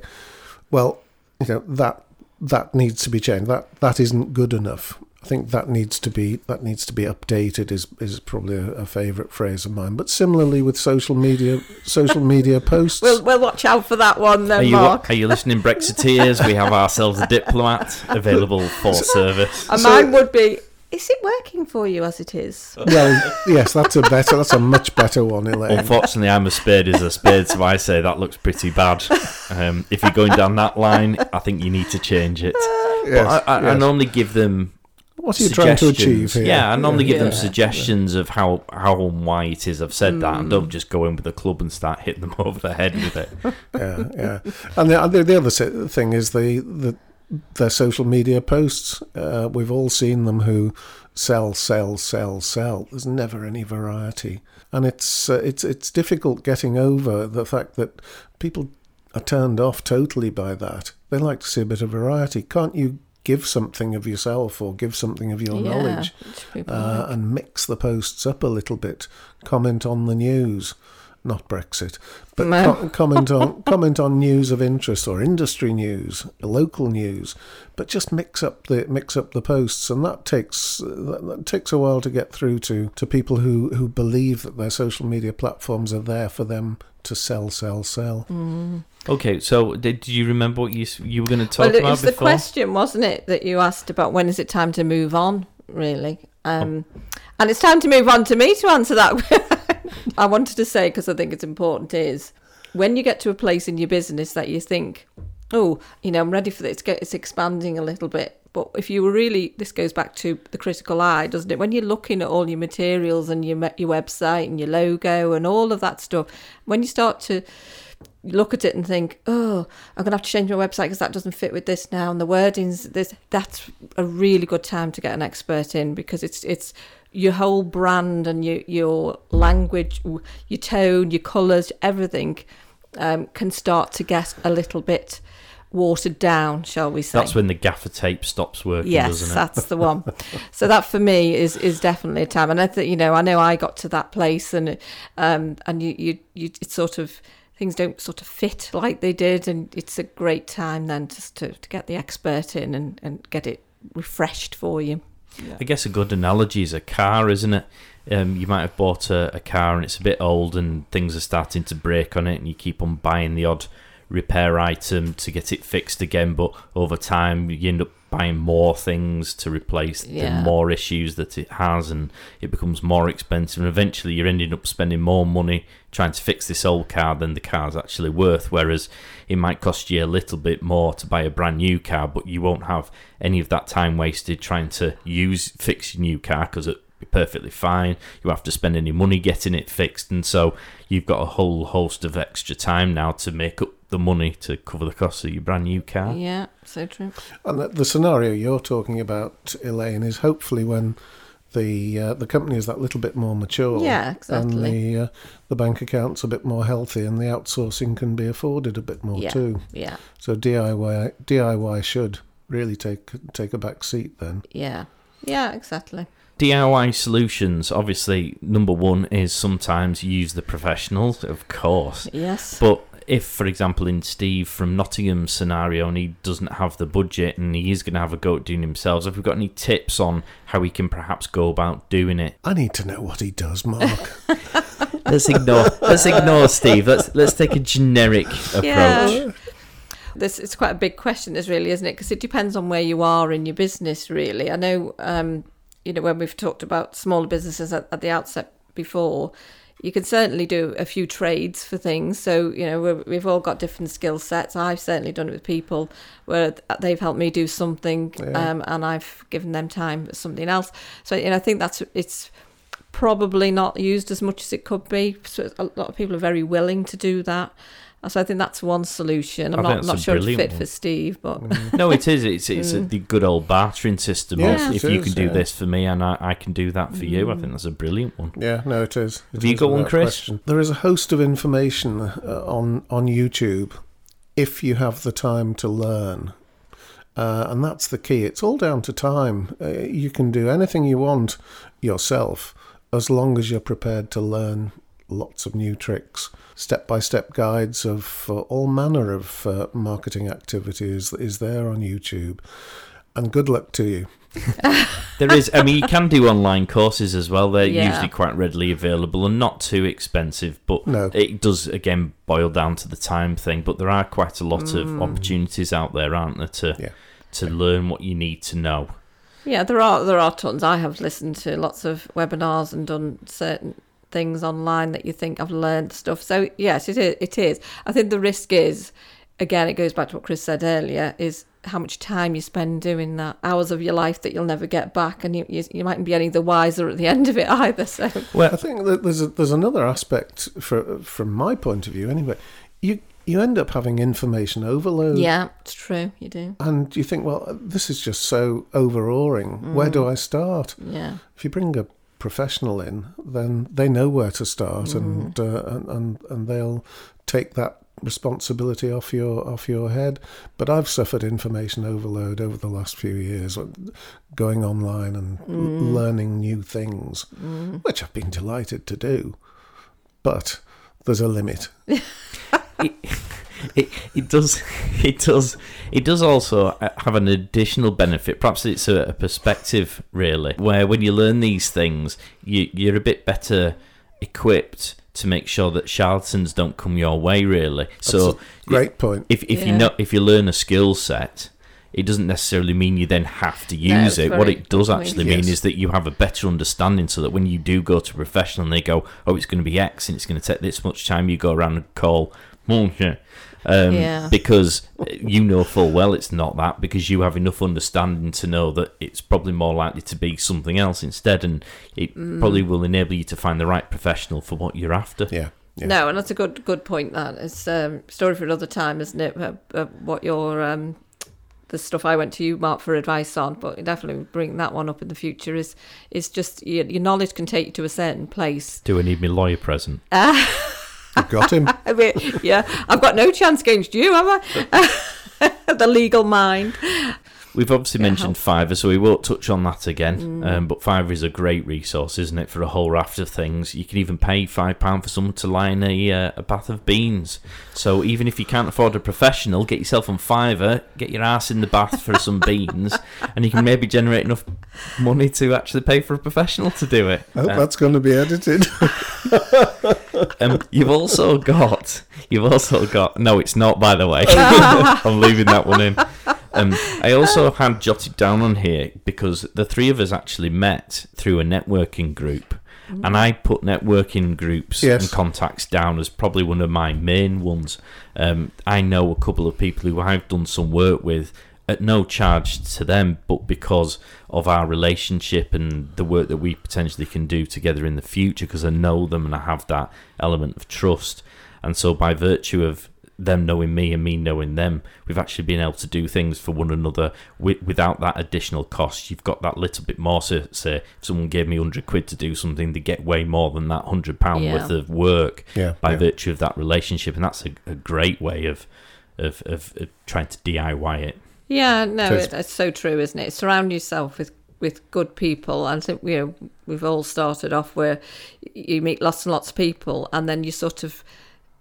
well, you know that that needs to be changed. That that isn't good enough. I think that needs to be that needs to be updated. Is is probably a, a favourite phrase of mine. But similarly with social media, social media posts. we'll, we'll watch out for that one Are then you, mark are you listening, Brexiteers? We have ourselves a diplomat available for service. Uh, and So- mine would be is it working for you as it is well, yes, that's a better. That's a much better one, Elaine. Unfortunately, I'm a spade is a spade, so I say that looks pretty bad. Um, if you're going down that line, I think you need to change it. Yes, But I, I, I yes. normally give them What are you trying to achieve here? Yeah, I normally give them Yeah. suggestions of how how and why it is I've said that, and Mm. don't just go in with a club and start hitting them over the head with it. yeah, yeah. And the, the, the other thing is the, the their social media posts. Uh, we've all seen them who sell, sell, sell, sell. There's never any variety, and it's uh, it's it's difficult getting over the fact that people are turned off totally by that. They like to see a bit of variety. Can't you give something of yourself or give something of your knowledge? uh, and mix the posts up a little bit. Comment on the news, not Brexit, but No. co- comment on comment on news of interest or industry news, local news. But just mix up the mix up the posts, and that takes that, that takes a while to get through to to people who who believe that their social media platforms are there for them to sell, sell, sell. Mm. Okay, so did, do you remember what you you were going to talk well, it about was the question, wasn't it, that you asked about when is it time to move on, really? Oh. Um, And it's time to move on to me to answer that. I wanted to say, because I think it's important, is when you get to a place in your business that you think, oh, you know, I'm ready for this, it's, expanding a little bit. But if you were really, this goes back to the critical eye, doesn't it? When you're looking at all your materials and your your website and your logo and all of that stuff, when you start to look at it and think, oh, I'm going to have to change my website because that doesn't fit with this now, and the wording's this. That's a really good time to get an expert in because it's it's your whole brand and your your language, your tone, your colours, everything um, can start to get a little bit watered down, shall we say? That's when the gaffer tape stops working, Yes, doesn't it? that's the one. so that for me is is definitely a time, and I think you know I know I got to that place, and um and you you you it's sort of things don't sort of fit like they did, and it's a great time then just to to get the expert in and and get it refreshed for you. I guess a good analogy is a car, isn't it? um, you might have bought a, a car and it's a bit old and things are starting to break on it, and you keep on buying the odd repair item to get it fixed again. But over time, you end up buying more things to replace Yeah. the more issues that it has, and it becomes more expensive. And eventually, you're ending up spending more money trying to fix this old car than the car's actually worth. Whereas it might cost you a little bit more to buy a brand new car, but you won't have any of that time wasted trying to use fix your new car because it be perfectly fine. You have to spend any money getting it fixed, and so you've got a whole host of extra time now to make up the money to cover the cost of your brand new car. Yeah, so true. And the, the scenario you're talking about, Elaine, is hopefully when the uh, the company is that little bit more mature. Yeah, exactly. And the uh, the bank account's a bit more healthy, and the outsourcing can be afforded a bit more Yeah. too. Yeah, So DIY DIY should really take take a back seat then. yeah, yeah, exactly. DIY solutions, obviously, number one is sometimes use the professionals, of course. Yes. But if, for example, in Steve from Nottingham's scenario, and he doesn't have the budget and he is going to have a go at doing himself, have we got any tips on how he can perhaps go about doing it? I need to know what he does, Mark. Let's ignore. let's ignore Steve. Let's let's take a generic approach. Yeah. This it's quite a big question, is really, isn't it? Because it depends on where you are in your business. Really, I know. Um, you know, when we've talked about smaller businesses at, at the outset before, you can certainly do a few trades for things. So you know, we're, we've all got different skill sets. I've certainly done it with people where they've helped me do something, Yeah. um, and I've given them time for something else. So you know, I think that's it's probably not used as much as it could be. So a lot of people are very willing to do that. So I think that's one solution. I'm I think not that's not sure it's fit one. for Steve, but No, it is. It's it's a, the good old bartering system. Yes, of it if you can do yeah. this for me and I, I can do that for you, I think that's a brilliant one. Yeah, no, it is. It Have you got one, Chris? question. There is a host of information uh, on on YouTube if you have the time to learn. Uh, and that's the key. It's all down to time. Uh, you can do anything you want yourself as long as you're prepared to learn lots of new tricks. Step by step guides of uh, all manner of uh, marketing activities is there on YouTube. And good luck to you. There is. I mean, you can do online courses as well. They're Yeah. usually quite readily available and not too expensive. But No. it does again boil down to the time thing. But there are quite a lot of opportunities out there, aren't there, to Yeah. to learn what you need to know. yeah, there are there are tons. I have listened to lots of webinars and done certain things online that you think I've learned stuff. So yes, it is. It is. I think the risk is, again, it goes back to what Chris said earlier, is how much time you spend doing that. Hours of your life that you'll never get back, and you you, you mightn't be any the wiser at the end of it either. So well, I think that there's a, there's another aspect for, from my point of view anyway. You you end up having information overload. yeah, it's true. You do. And you think, well, this is just so overawing. Where do mm. I start? Yeah. If you bring a professional in, then they know where to start, and, uh, and and and they'll take that responsibility off your off your head. But I've suffered information overload over the last few years, uh, going online and l- learning new things, which I've been delighted to do. But there's a limit. it, it, it does it does it does also uh, have an additional benefit perhaps it's a, a perspective really where when you learn these things you, you're a bit better equipped to make sure that charlatans don't come your way really so That's a great point. if, if you know if you learn a skill set it doesn't necessarily mean you then have to use it's it. What it does good point. actually mean Yes. is that you have a better understanding so that when you do go to a professional and they go, oh, it's going to be X and it's going to take this much time, you go around and call, bullshit. Um, Yeah. Because you know full well it's not that because you have enough understanding to know that it's probably more likely to be something else instead and it Mm. probably will enable you to find the right professional for what you're after. Yeah. yeah. No, and that's a good good point. That it's a story for another time, isn't it? Uh, uh, what your um, the stuff I went to you, Mark, for advice on, but definitely bring that one up in the future. Is is just your, your knowledge can take you to a certain place. Do I need my lawyer present? You've got him. Yeah, I've got no chance against you, have I? the legal mind. We've obviously Yeah, mentioned Fiverr, so we won't touch on that again. Um, but Fiverr is a great resource, isn't it, for a whole raft of things. You can even pay five pound for someone to line a uh, a bath of beans. So even if you can't afford a professional, get yourself on Fiverr, get your ass in the bath for some beans, and you can maybe generate enough money to actually pay for a professional to do it. I hope Uh, that's going to be edited. um, you've also got, you've also got. No, it's not. By the way, I'm leaving that one in. Um, I also had jotted down on here because the three of us actually met through a networking group, and I put networking groups Yes. and contacts down as probably one of my main ones. Um, I know a couple of people who I've done some work with at no charge to them, but because of our relationship and the work that we potentially can do together in the future, because I know them and I have that element of trust. And so, by virtue of them knowing me and me knowing them, we've actually been able to do things for one another wi- without that additional cost. You've got that little bit more. So, say, if someone gave me 100 quid to do something, they get way more than that £100 Yeah. worth of work yeah, by yeah. virtue of that relationship. And that's a, a great way of, of, of, of trying to DIY it. Yeah, no, So it, it's- it's so true, isn't it? Surround yourself with with good people. I think you know we've all started off where you meet lots and lots of people, and then you sort of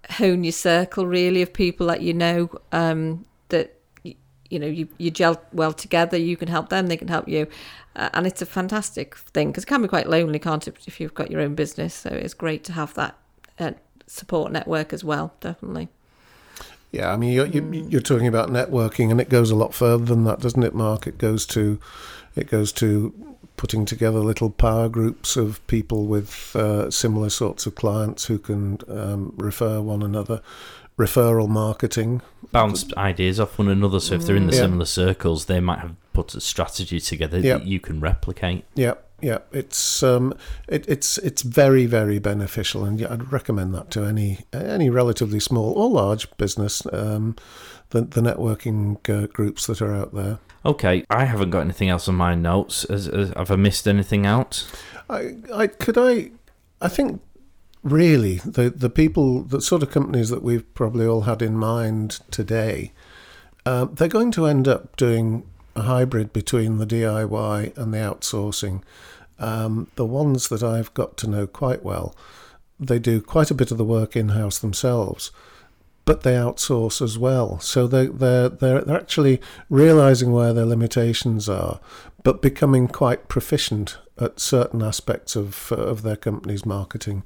hone your circle really of people that you know um, that you know you you gel well together. You can help them, they can help you, uh, and it's a fantastic thing because it can be quite lonely, can't it, if you've got your own business? So it's great to have that uh, support network as well. Definitely. Yeah, I mean, you're, you, you're talking about networking, and it goes a lot further than that, doesn't it, Mark? It goes to, it goes to putting together little power groups of people with uh, similar sorts of clients who can um, refer one another. Referral marketing. bounce ideas off one another. So if they're in the Yeah. similar circles, they might have put a strategy together Yeah. that you can replicate. Yeah, yeah. It's um, it, it's it's very very beneficial, and I'd recommend that to any any relatively small or large business. Um, the the networking uh, groups that are out there. Okay, I haven't got anything else on my notes. Has, has, have I missed anything out? I, I could I, I think really the the people, the sort of companies that we've probably all had in mind today, uh, they're going to end up doing a hybrid between the DIY and the outsourcing. Um, the ones that I've got to know quite well, they do quite a bit of the work in house themselves. But they outsource as well, so they they're they're they're actually realizing where their limitations are, but becoming quite proficient at certain aspects of uh, of their company's marketing,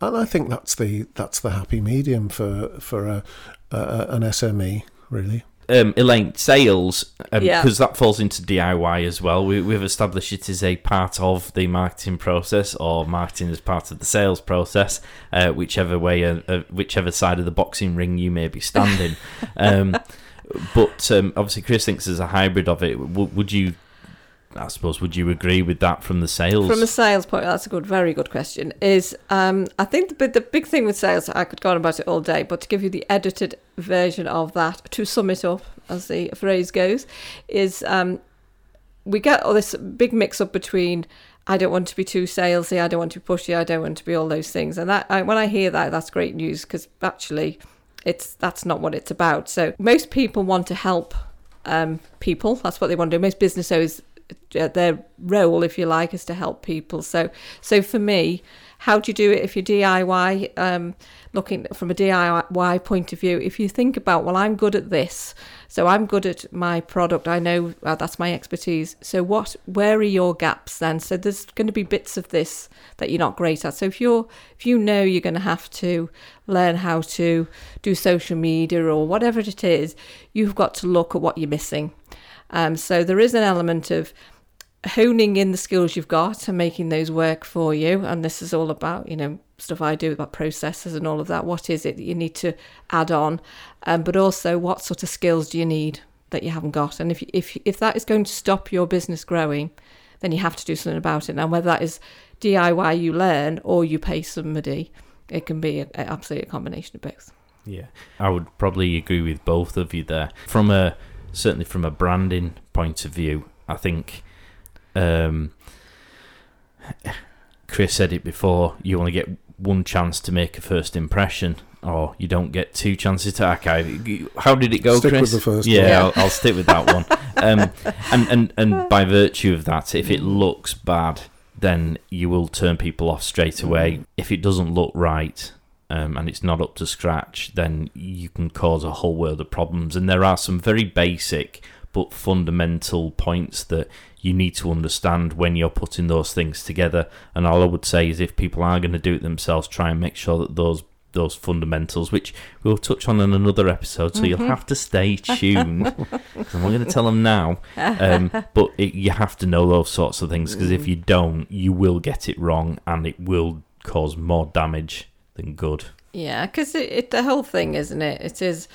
and I think that's the that's the happy medium for for a, a an SME really. Um, Elaine, sales, because Yeah. that falls into DIY as well. We, we've established it as a part of the marketing process, or marketing as part of the sales process, uh, whichever way, uh, uh, whichever side of the boxing ring you may be standing. um, but um, obviously, Chris thinks there's a hybrid of it. W- would you, I suppose, would you agree with that from the sales? From a sales point, that's a good, very good question. Is um, I think the, big- the big thing with sales, I could go on about it all day, but to give you the edited version of that, to sum it up, as the phrase goes, is um, we get all this big mix up between I don't want to be too salesy, I don't want to be pushy, I don't want to be all those things, and that I, when I hear that, that's great news because actually, it's that's not what it's about. So most people want to help um, people. That's what they want to do. Most business owners, their role, if you like, is to help people. So, so for me, how do you do it if you're DIY? Um, looking from a DIY point of view, if you think about, well, I'm good at this, so I'm good at my product. I know uh, that's my expertise. So, what? Where are your gaps then? So, there's going to be bits of this that you're not great at. So, if you're, if you know you're going to have to learn how to do social media or whatever it is, you've got to look at what you're missing. Um, so there is an element of honing in the skills you've got and making those work for you. And this is all about, you know, stuff I do about processes and all of that. What is it that you need to add on? Um, but also, what sort of skills do you need that you haven't got? And if if if that is going to stop your business growing, then you have to do something about it. Now, whether that is DIY you learn or you pay somebody, it can be a, a, absolutely a combination of both. Yeah, I would probably agree with both of you there. From a certainly from a branding point of view, I think um, Chris said it before. You only get one chance to make a first impression, or you don't get two chances to archive. How did it go, Stick with Chris? the first yeah, one. I'll, I'll stick with that one. Um, and, and and by virtue of that, if it looks bad, then you will turn people off straight away. If it doesn't look right. Um, and it's not up to scratch, then you can cause a whole world of problems. And there are some very basic but fundamental points that you need to understand when you're putting those things together. And all I would say is if people are going to do it themselves, try and make sure that those those fundamentals, which we'll touch on in another episode, so you'll have to stay tuned I'm not going to tell them now. Um, but it, you have to know those sorts of things because if you don't, you will get it wrong and it will cause more damage than good. Yeah, because it, it, the whole thing, isn't it? It is,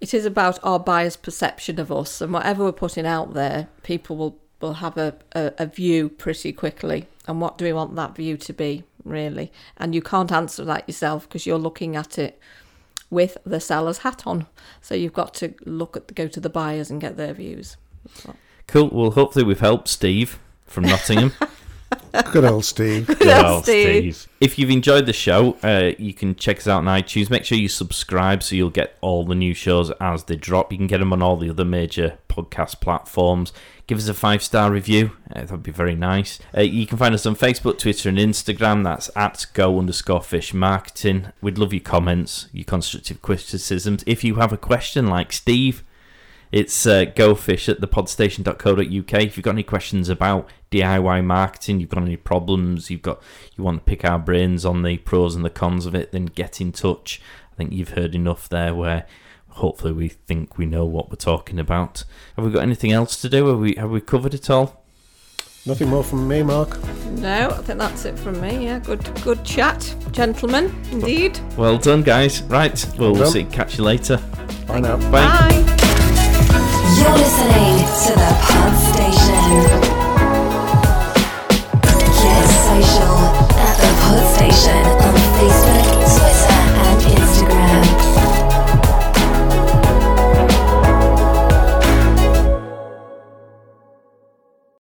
it is about our buyer's perception of us, and whatever we're putting out there, people will will have a, a, a view pretty quickly. And what do we want that view to be, really? And you can't answer that yourself because you're looking at it with the seller's hat on. So you've got to look at go to the buyers and get their views. Cool. Well, hopefully we've helped Steve from Nottingham. Good old Steve. Good Good old old Steve. If you've enjoyed the show, uh, you can check us out on iTunes. Make sure you subscribe so you'll get all the new shows as they drop. You can get them on all the other major podcast platforms. Give us a five star review. Uh, that'd be very nice. Uh, you can find us on Facebook, Twitter, and Instagram. That's at go underscore fish marketing. We'd love your comments, your constructive criticisms. If you have a question like Steve, it's uh, gofish at thepodstation.co.uk. If you've got any questions about DIY marketing, you've got any problems, you've got you want to pick our brains on the pros and the cons of it, then get in touch. I think you've heard enough there where hopefully we think we know what we're talking about. Have we got anything else to do? Have we have we covered it all? Nothing more from me, Mark. No, I think that's it from me. Yeah, good good chat, gentlemen. Indeed. Well done, guys. Right, well, we'll see. Catch you later. Bye now. Bye. Bye. You're listening to the Pod Station. At the Pod Station on Facebook